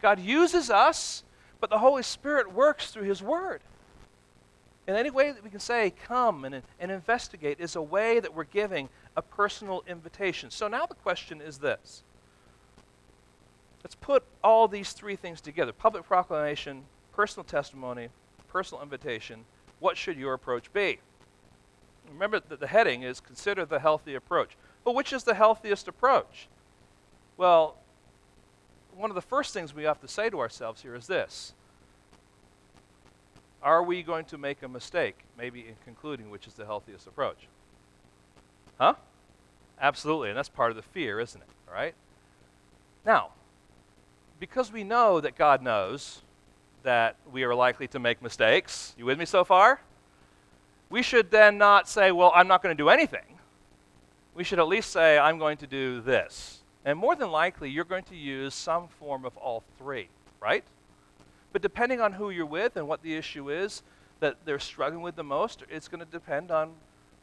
God uses us, but the Holy Spirit works through His Word. And any way that we can say, come and, and investigate, is a way that we're giving a personal invitation. So now the question is this let's put all these three things together public proclamation, personal testimony, personal invitation. What should your approach be? Remember that the heading is consider the healthy approach. But which is the healthiest approach? Well, one of the first things we have to say to ourselves here is this Are we going to make a mistake, maybe in concluding which is the healthiest approach? Huh? Absolutely, and that's part of the fear, isn't it? All right? Now, because we know that God knows that we are likely to make mistakes, you with me so far? we should then not say, well, I'm not going to do anything. We should at least say, I'm going to do this. And more than likely, you're going to use some form of all three, right? But depending on who you're with and what the issue is that they're struggling with the most, it's going to depend on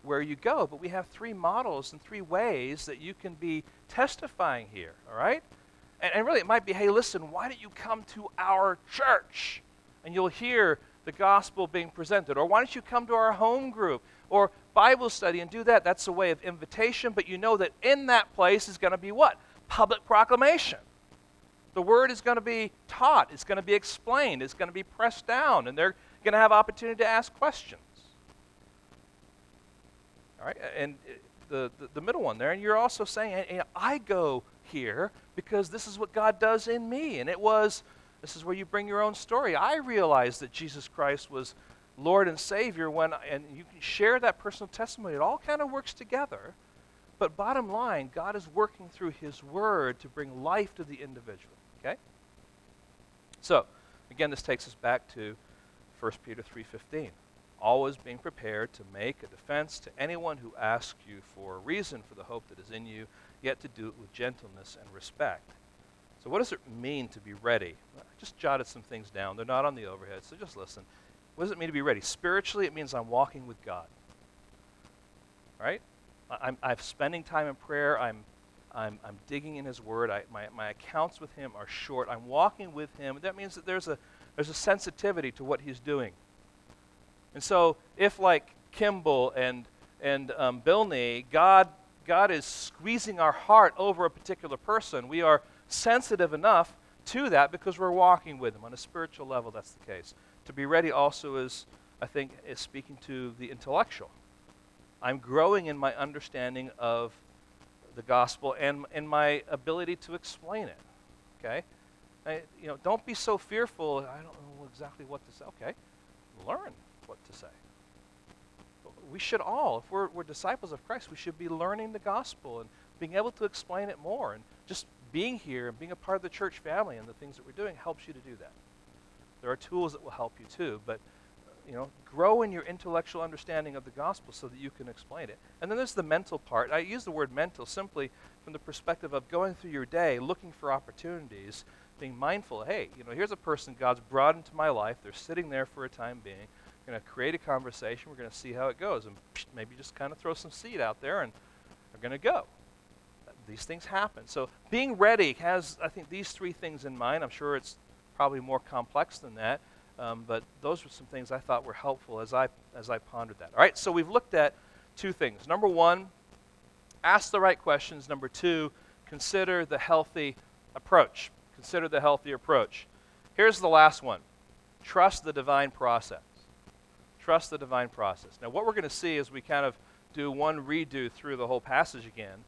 where you go. But we have three models and three ways that you can be testifying here, all right? And, and really, it might be, hey, listen, why don't you come to our church? And you'll hear the gospel being presented. Or why don't you come to our home group or Bible study and do that? That's a way of invitation, but you know that in that place is going to be what? Public proclamation. The word is going to be taught, it's going to be explained, it's going to be pressed down, and they're going to have opportunity to ask questions. All right, and the, the, middle one there, and you're also saying, I go here because this is what God does in me. And it was this is where you bring your own story. I realized that Jesus Christ was Lord and Savior when, and you can share that personal testimony. It all kind of works together. But bottom line, God is working through His Word to bring life to the individual. Okay? So, again, this takes us back to 1 Peter 3.15. Always being prepared to make a defense to anyone who asks you for a reason for the hope that is in you, yet to do it with gentleness and respect so, what does it mean to be ready? I just jotted some things down. They're not on the overhead, so just listen. What does it mean to be ready? Spiritually, it means I'm walking with God. Right? I'm, I'm spending time in prayer. I'm, I'm, I'm digging in His Word. I, my, my accounts with Him are short. I'm walking with Him. That means that there's a, there's a sensitivity to what He's doing. And so, if like Kimball and, and um, Bilney, God, God is squeezing our heart over a particular person, we are sensitive enough to that because we're walking with Him. On a spiritual level, that's the case. To be ready also is, I think, is speaking to the intellectual. I'm growing in my understanding of the gospel and in my ability to explain it. Okay? I, you know, don't be so fearful. I don't know exactly what to say. Okay, learn what to say. We should all, if we're, we're disciples of Christ, we should be learning the gospel and being able to explain it more and just being here and being a part of the church family and the things that we're doing helps you to do that. There are tools that will help you too, but you know, grow in your intellectual understanding of the gospel so that you can explain it. And then there's the mental part. I use the word mental simply from the perspective of going through your day, looking for opportunities, being mindful. Hey, you know, here's a person God's brought into my life. They're sitting there for a time being. Going to create a conversation. We're going to see how it goes, and maybe just kind of throw some seed out there, and they're going to go. These things happen. So being ready has, I think, these three things in mind. I'm sure it's probably more complex than that, um, but those were some things I thought were helpful as I as I pondered that. All right, so we've looked at two things. Number one, ask the right questions. Number two, consider the healthy approach. Consider the healthy approach. Here's the last one trust the divine process. Trust the divine process. Now, what we're going to see as we kind of do one redo through the whole passage again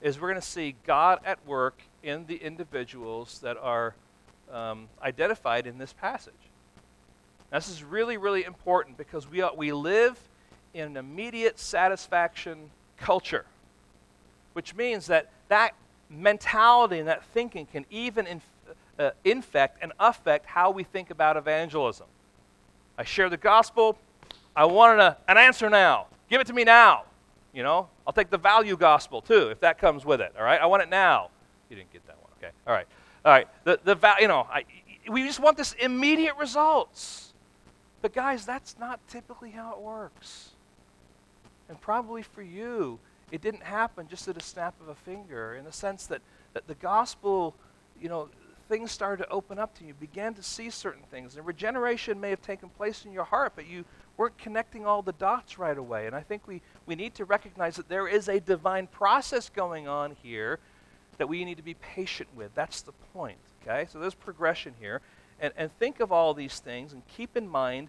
is we're going to see God at work in the individuals that are um, identified in this passage. Now, this is really, really important because we, are, we live in an immediate satisfaction culture, which means that that mentality and that thinking can even inf- uh, infect and affect how we think about evangelism. I share the gospel. I want an, an answer now. Give it to me now. You know, I'll take the value gospel too, if that comes with it. All right, I want it now. You didn't get that one. Okay. All right. All right. The the va- you know, I, we just want this immediate results. But guys, that's not typically how it works. And probably for you, it didn't happen just at a snap of a finger in the sense that, that the gospel, you know, things started to open up to. You began to see certain things. And regeneration may have taken place in your heart, but you weren't connecting all the dots right away. And I think we, we need to recognize that there is a divine process going on here that we need to be patient with. That's the point. Okay? So there's progression here. And, and think of all these things and keep in mind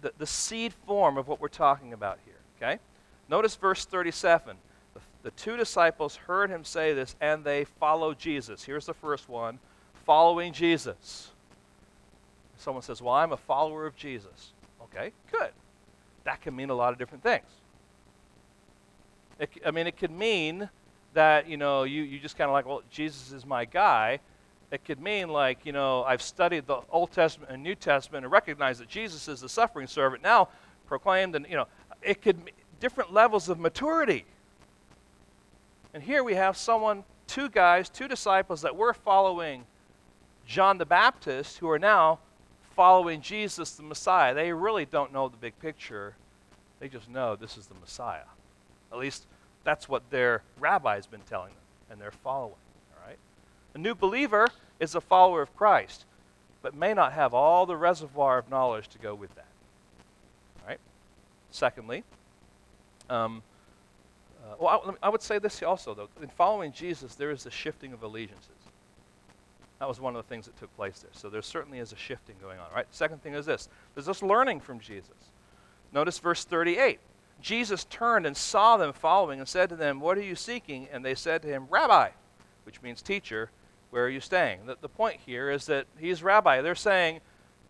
the, the seed form of what we're talking about here. Okay? Notice verse 37. The, the two disciples heard him say this and they followed Jesus. Here's the first one following Jesus. Someone says, Well, I'm a follower of Jesus. Okay, good. That can mean a lot of different things. It, I mean, it could mean that, you know, you, you just kind of like, well, Jesus is my guy. It could mean like, you know, I've studied the Old Testament and New Testament and recognize that Jesus is the suffering servant now proclaimed and, you know, it could different levels of maturity. And here we have someone, two guys, two disciples that were following John the Baptist who are now following Jesus the Messiah. They really don't know the big picture. They just know this is the Messiah. At least that's what their rabbi's been telling them, and they're following. All right? A new believer is a follower of Christ, but may not have all the reservoir of knowledge to go with that. All right? Secondly, um, uh, well, I, I, would say this also, though. In following Jesus, there is a shifting of allegiances. That was one of the things that took place there. So there certainly is a shifting going on, right? Second thing is this there's this learning from Jesus. Notice verse 38. Jesus turned and saw them following and said to them, What are you seeking? And they said to him, Rabbi, which means teacher, where are you staying? The, the point here is that he's rabbi. They're saying,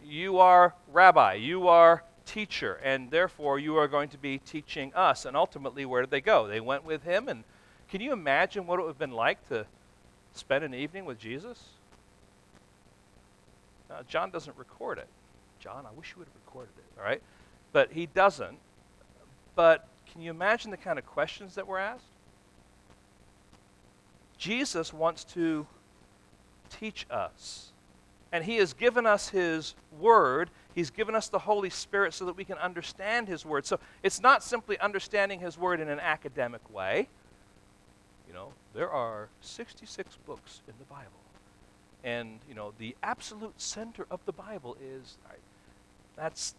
You are rabbi, you are teacher, and therefore you are going to be teaching us. And ultimately, where did they go? They went with him. And can you imagine what it would have been like to spend an evening with Jesus? Now, John doesn't record it. John, I wish you would have recorded it, all right? But he doesn't. But can you imagine the kind of questions that were asked? Jesus wants to teach us. And he has given us his word. He's given us the Holy Spirit so that we can understand his word. So it's not simply understanding his word in an academic way. You know, there are 66 books in the Bible. And, you know, the absolute center of the Bible is right, that's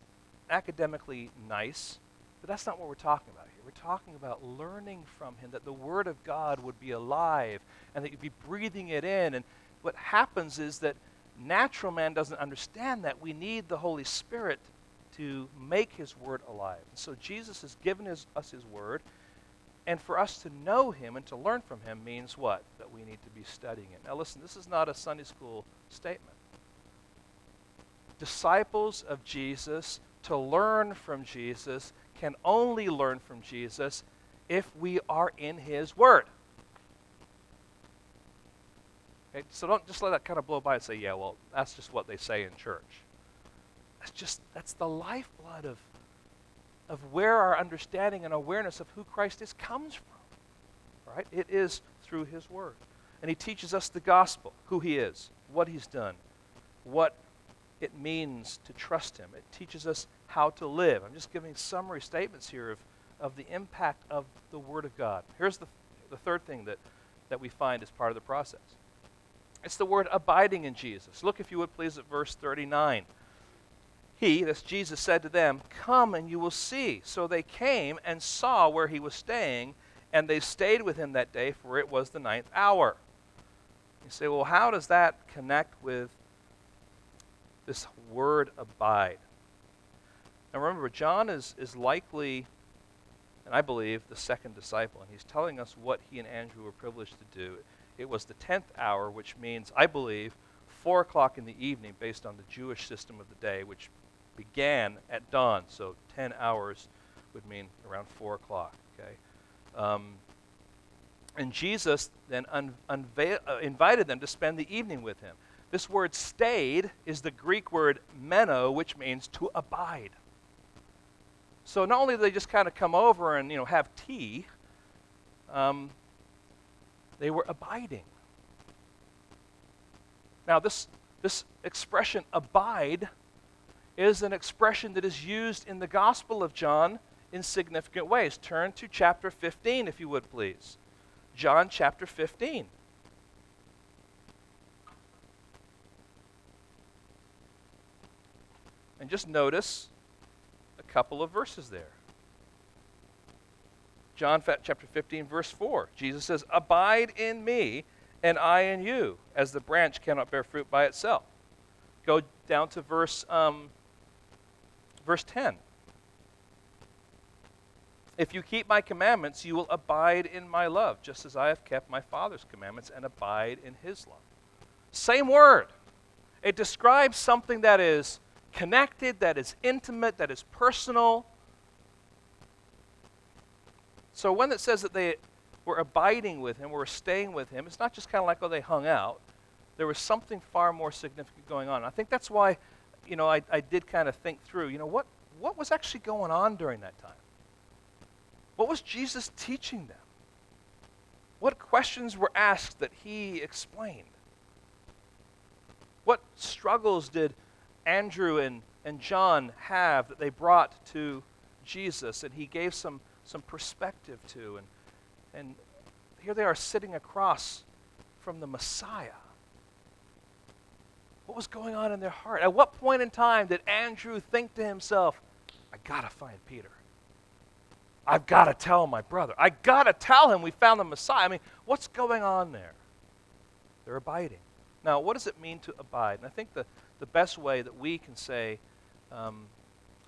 academically nice, but that's not what we're talking about here. We're talking about learning from him that the Word of God would be alive and that you'd be breathing it in. And what happens is that natural man doesn't understand that. We need the Holy Spirit to make his Word alive. And so Jesus has given his, us his Word. And for us to know him and to learn from him means what? That we need to be studying it. Now, listen, this is not a Sunday school statement. Disciples of Jesus, to learn from Jesus, can only learn from Jesus if we are in his word. Okay, so don't just let that kind of blow by and say, yeah, well, that's just what they say in church. That's just, that's the lifeblood of of where our understanding and awareness of who Christ is comes from. Right? It is through his word. And he teaches us the gospel, who he is, what he's done, what it means to trust him. It teaches us how to live. I'm just giving summary statements here of, of the impact of the word of God. Here's the, the third thing that, that we find as part of the process. It's the word abiding in Jesus. Look, if you would please, at verse 39. He, that's Jesus, said to them, Come and you will see. So they came and saw where he was staying, and they stayed with him that day, for it was the ninth hour. You say, Well, how does that connect with this word abide? Now remember, John is, is likely, and I believe, the second disciple, and he's telling us what he and Andrew were privileged to do. It was the tenth hour, which means, I believe, 4 o'clock in the evening based on the Jewish system of the day, which began at dawn, so 10 hours would mean around 4 o'clock. Okay? Um, and Jesus then un- unveil- uh, invited them to spend the evening with him. This word stayed is the Greek word meno, which means to abide. So not only do they just kind of come over and you know have tea, um, they were abiding. Now this this expression abide is an expression that is used in the Gospel of John in significant ways. Turn to chapter 15, if you would please. John chapter 15. And just notice a couple of verses there. John chapter 15, verse 4. Jesus says, Abide in me, and I in you, as the branch cannot bear fruit by itself. Go down to verse, um, verse 10. If you keep my commandments, you will abide in my love, just as I have kept my Father's commandments and abide in his love. Same word. It describes something that is connected, that is intimate, that is personal. So when it says that they were abiding with him, were staying with him, it's not just kind of like, oh, they hung out. There was something far more significant going on. I think that's why, you know, I, I did kind of think through, you know, what, what was actually going on during that time? What was Jesus teaching them? What questions were asked that he explained? What struggles did Andrew and, and John have that they brought to Jesus and he gave some, some perspective to? And, and here they are sitting across from the Messiah. What was going on in their heart? At what point in time did Andrew think to himself, I got to find Peter? I've got to tell my brother. I got to tell him we found the Messiah. I mean, what's going on there? They're abiding. Now, what does it mean to abide? And I think the, the best way that we can say um,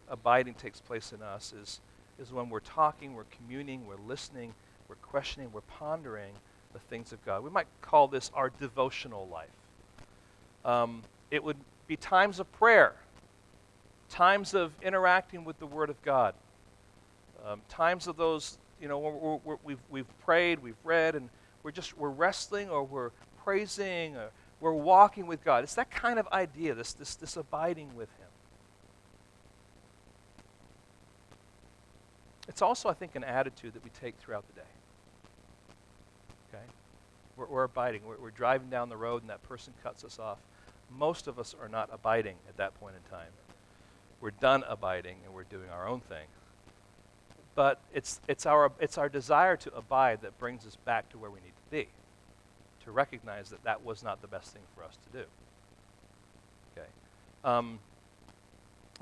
abiding takes place in us is, is when we're talking, we're communing, we're listening, we're questioning, we're pondering the things of God. We might call this our devotional life. Um, it would be times of prayer, times of interacting with the Word of God um, times of those, you know, we're, we're, we've, we've prayed, we've read, and we're just, we're wrestling or we're praising or we're walking with God. It's that kind of idea, this, this, this abiding with Him. It's also, I think, an attitude that we take throughout the day. Okay? We're, we're abiding. We're, we're driving down the road and that person cuts us off. Most of us are not abiding at that point in time. We're done abiding and we're doing our own thing but it's, it's, our, it's our desire to abide that brings us back to where we need to be, to recognize that that was not the best thing for us to do. Okay. Um,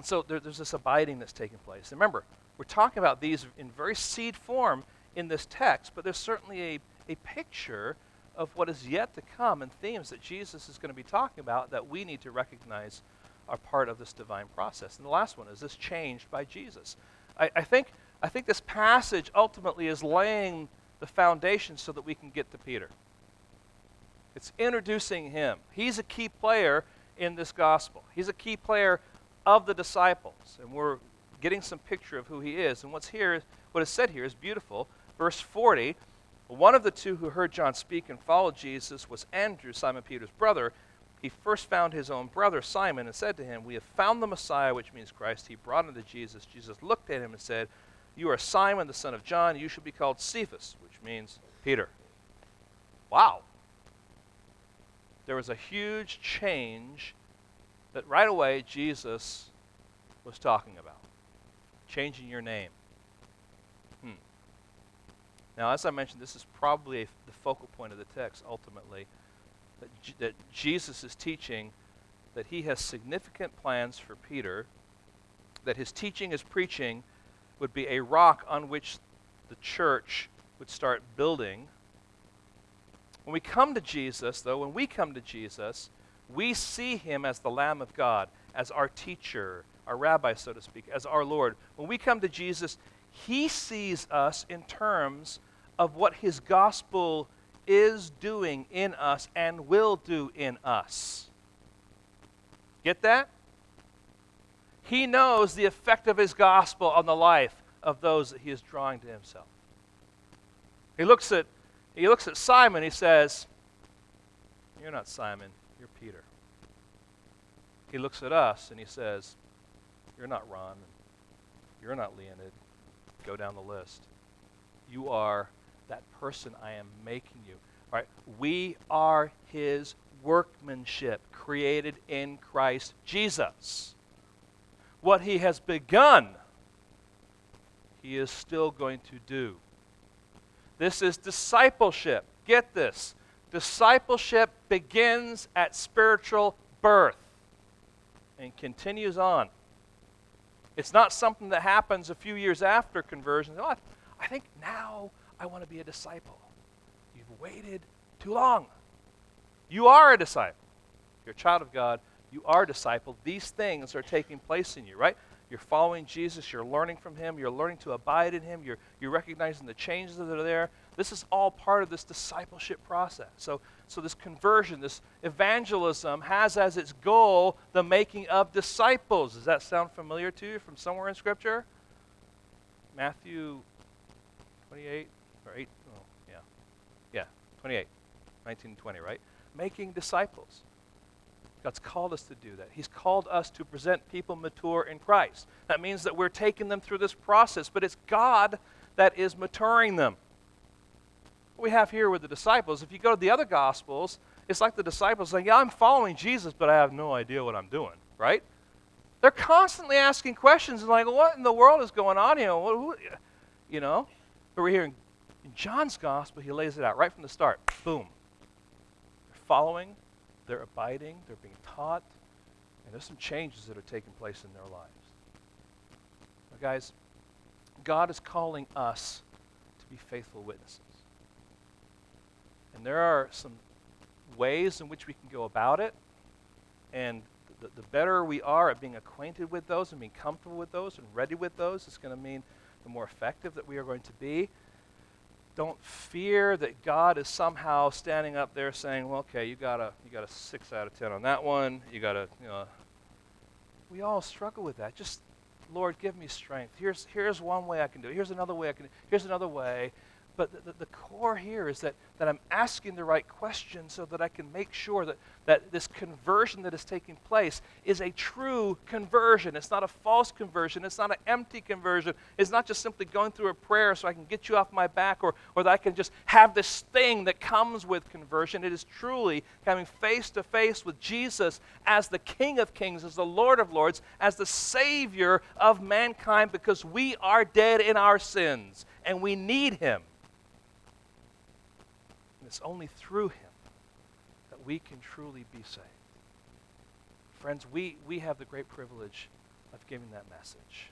so there, there's this abiding that's taking place. And remember, we're talking about these in very seed form in this text, but there's certainly a, a picture of what is yet to come and themes that Jesus is going to be talking about that we need to recognize are part of this divine process. And the last one is this changed by Jesus. I, I think I think this passage ultimately is laying the foundation so that we can get to Peter. It's introducing him. He's a key player in this gospel. He's a key player of the disciples, and we're getting some picture of who he is. And what's here, what is said here is beautiful. Verse 40, one of the two who heard John speak and followed Jesus was Andrew, Simon Peter's brother. He first found his own brother Simon and said to him, We have found the Messiah, which means Christ. He brought him to Jesus. Jesus looked at him and said, you are Simon, the son of John. You shall be called Cephas, which means Peter. Wow. There was a huge change that right away Jesus was talking about changing your name. Now, as I mentioned, this is probably a, the focal point of the text ultimately. That, G- that Jesus is teaching that he has significant plans for Peter, that his teaching, his preaching, would be a rock on which the church would start building. When we come to Jesus, though, when we come to Jesus, we see him as the Lamb of God, as our teacher, our rabbi, so to speak, as our Lord. When we come to Jesus, he sees us in terms of what his gospel is doing in us and will do in us. Get that? He knows the effect of his gospel on the life of those that he is drawing to himself. He looks at, he looks at Simon, he says, You're not Simon, you're Peter. He looks at us and he says, You're not Ron, you're not Leonid. Go down the list. You are that person I am making you. All right? We are his workmanship created in Christ Jesus. What he has begun, he is still going to do. This is discipleship. Get this. Discipleship begins at spiritual birth and continues on. It's not something that happens a few years after conversion. Oh, I think now I want to be a disciple. You've waited too long. You are a disciple. You're a child of God. You are a disciple. These things are taking place in you, right? You're following Jesus. You're learning from Him. You're learning to abide in Him. You're, you're recognizing the changes that are there. This is all part of this discipleship process. So, so this conversion, this evangelism, has as its goal the making of disciples. Does that sound familiar to you from somewhere in Scripture? Matthew 28 or 8? Oh, yeah. Yeah, 28, 19 20, right? Making disciples. God's called us to do that. He's called us to present people mature in Christ. That means that we're taking them through this process, but it's God that is maturing them. What we have here with the disciples, if you go to the other Gospels, it's like the disciples saying, Yeah, I'm following Jesus, but I have no idea what I'm doing, right? They're constantly asking questions and like, What in the world is going on here? You know? But we're hearing in John's Gospel, he lays it out right from the start. Boom. They're following they're abiding, they're being taught, and there's some changes that are taking place in their lives. Now, guys, God is calling us to be faithful witnesses. And there are some ways in which we can go about it. And the, the better we are at being acquainted with those and being comfortable with those and ready with those, it's going to mean the more effective that we are going to be. Don't fear that God is somehow standing up there saying, "Well, okay, you got a you got a six out of ten on that one. You got a you know." We all struggle with that. Just Lord, give me strength. Here's here's one way I can do it. Here's another way I can. Do it. Here's another way. But the, the, core here is that, that I'm asking the right questions so that I can make sure that, that this conversion that is taking place is a true conversion. It's not a false conversion. It's not an empty conversion. It's not just simply going through a prayer so I can get you off my back or, or that I can just have this thing that comes with conversion. It is truly coming face to face with Jesus as the King of Kings, as the Lord of Lords, as the Savior of mankind because we are dead in our sins and we need Him. It's only through him that we can truly be saved. Friends, we, we have the great privilege of giving that message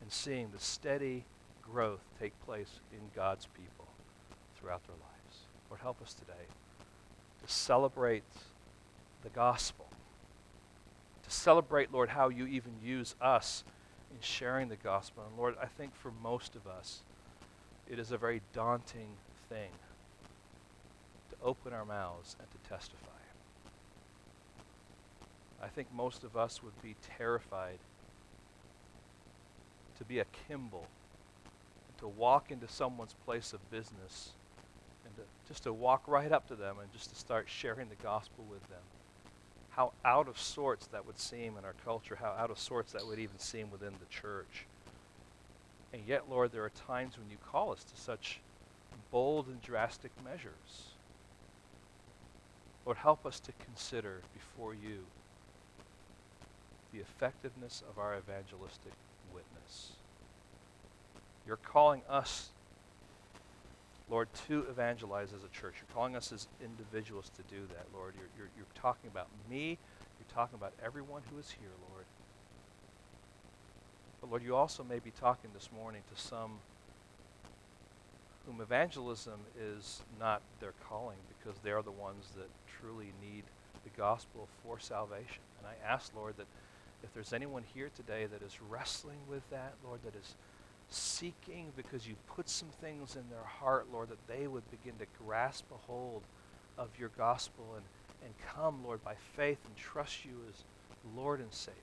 and seeing the steady growth take place in God's people throughout their lives. Lord, help us today to celebrate the gospel, to celebrate, Lord, how you even use us in sharing the gospel. And Lord, I think for most of us, it is a very daunting thing open our mouths and to testify. I think most of us would be terrified to be a Kimball to walk into someone's place of business and to, just to walk right up to them and just to start sharing the gospel with them. How out of sorts that would seem in our culture, how out of sorts that would even seem within the church. And yet, Lord, there are times when you call us to such bold and drastic measures. Lord, help us to consider before you the effectiveness of our evangelistic witness. You're calling us, Lord, to evangelize as a church. You're calling us as individuals to do that, Lord. You're, you're, you're talking about me. You're talking about everyone who is here, Lord. But Lord, you also may be talking this morning to some whom evangelism is not their calling because they're the ones that truly need the gospel for salvation. And I ask, Lord, that if there's anyone here today that is wrestling with that, Lord, that is seeking because you put some things in their heart, Lord, that they would begin to grasp a hold of your gospel and, and come, Lord, by faith and trust you as Lord and Savior.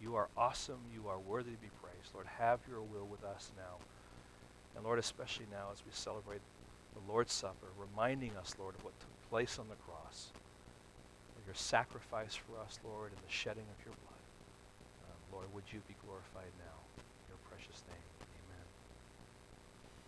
You are awesome. You are worthy to be praised. Lord, have your will with us now. And Lord, especially now as we celebrate the Lord's Supper, reminding us, Lord, of what took place on the cross, of your sacrifice for us, Lord, and the shedding of your blood. Um, Lord, would you be glorified now in your precious name.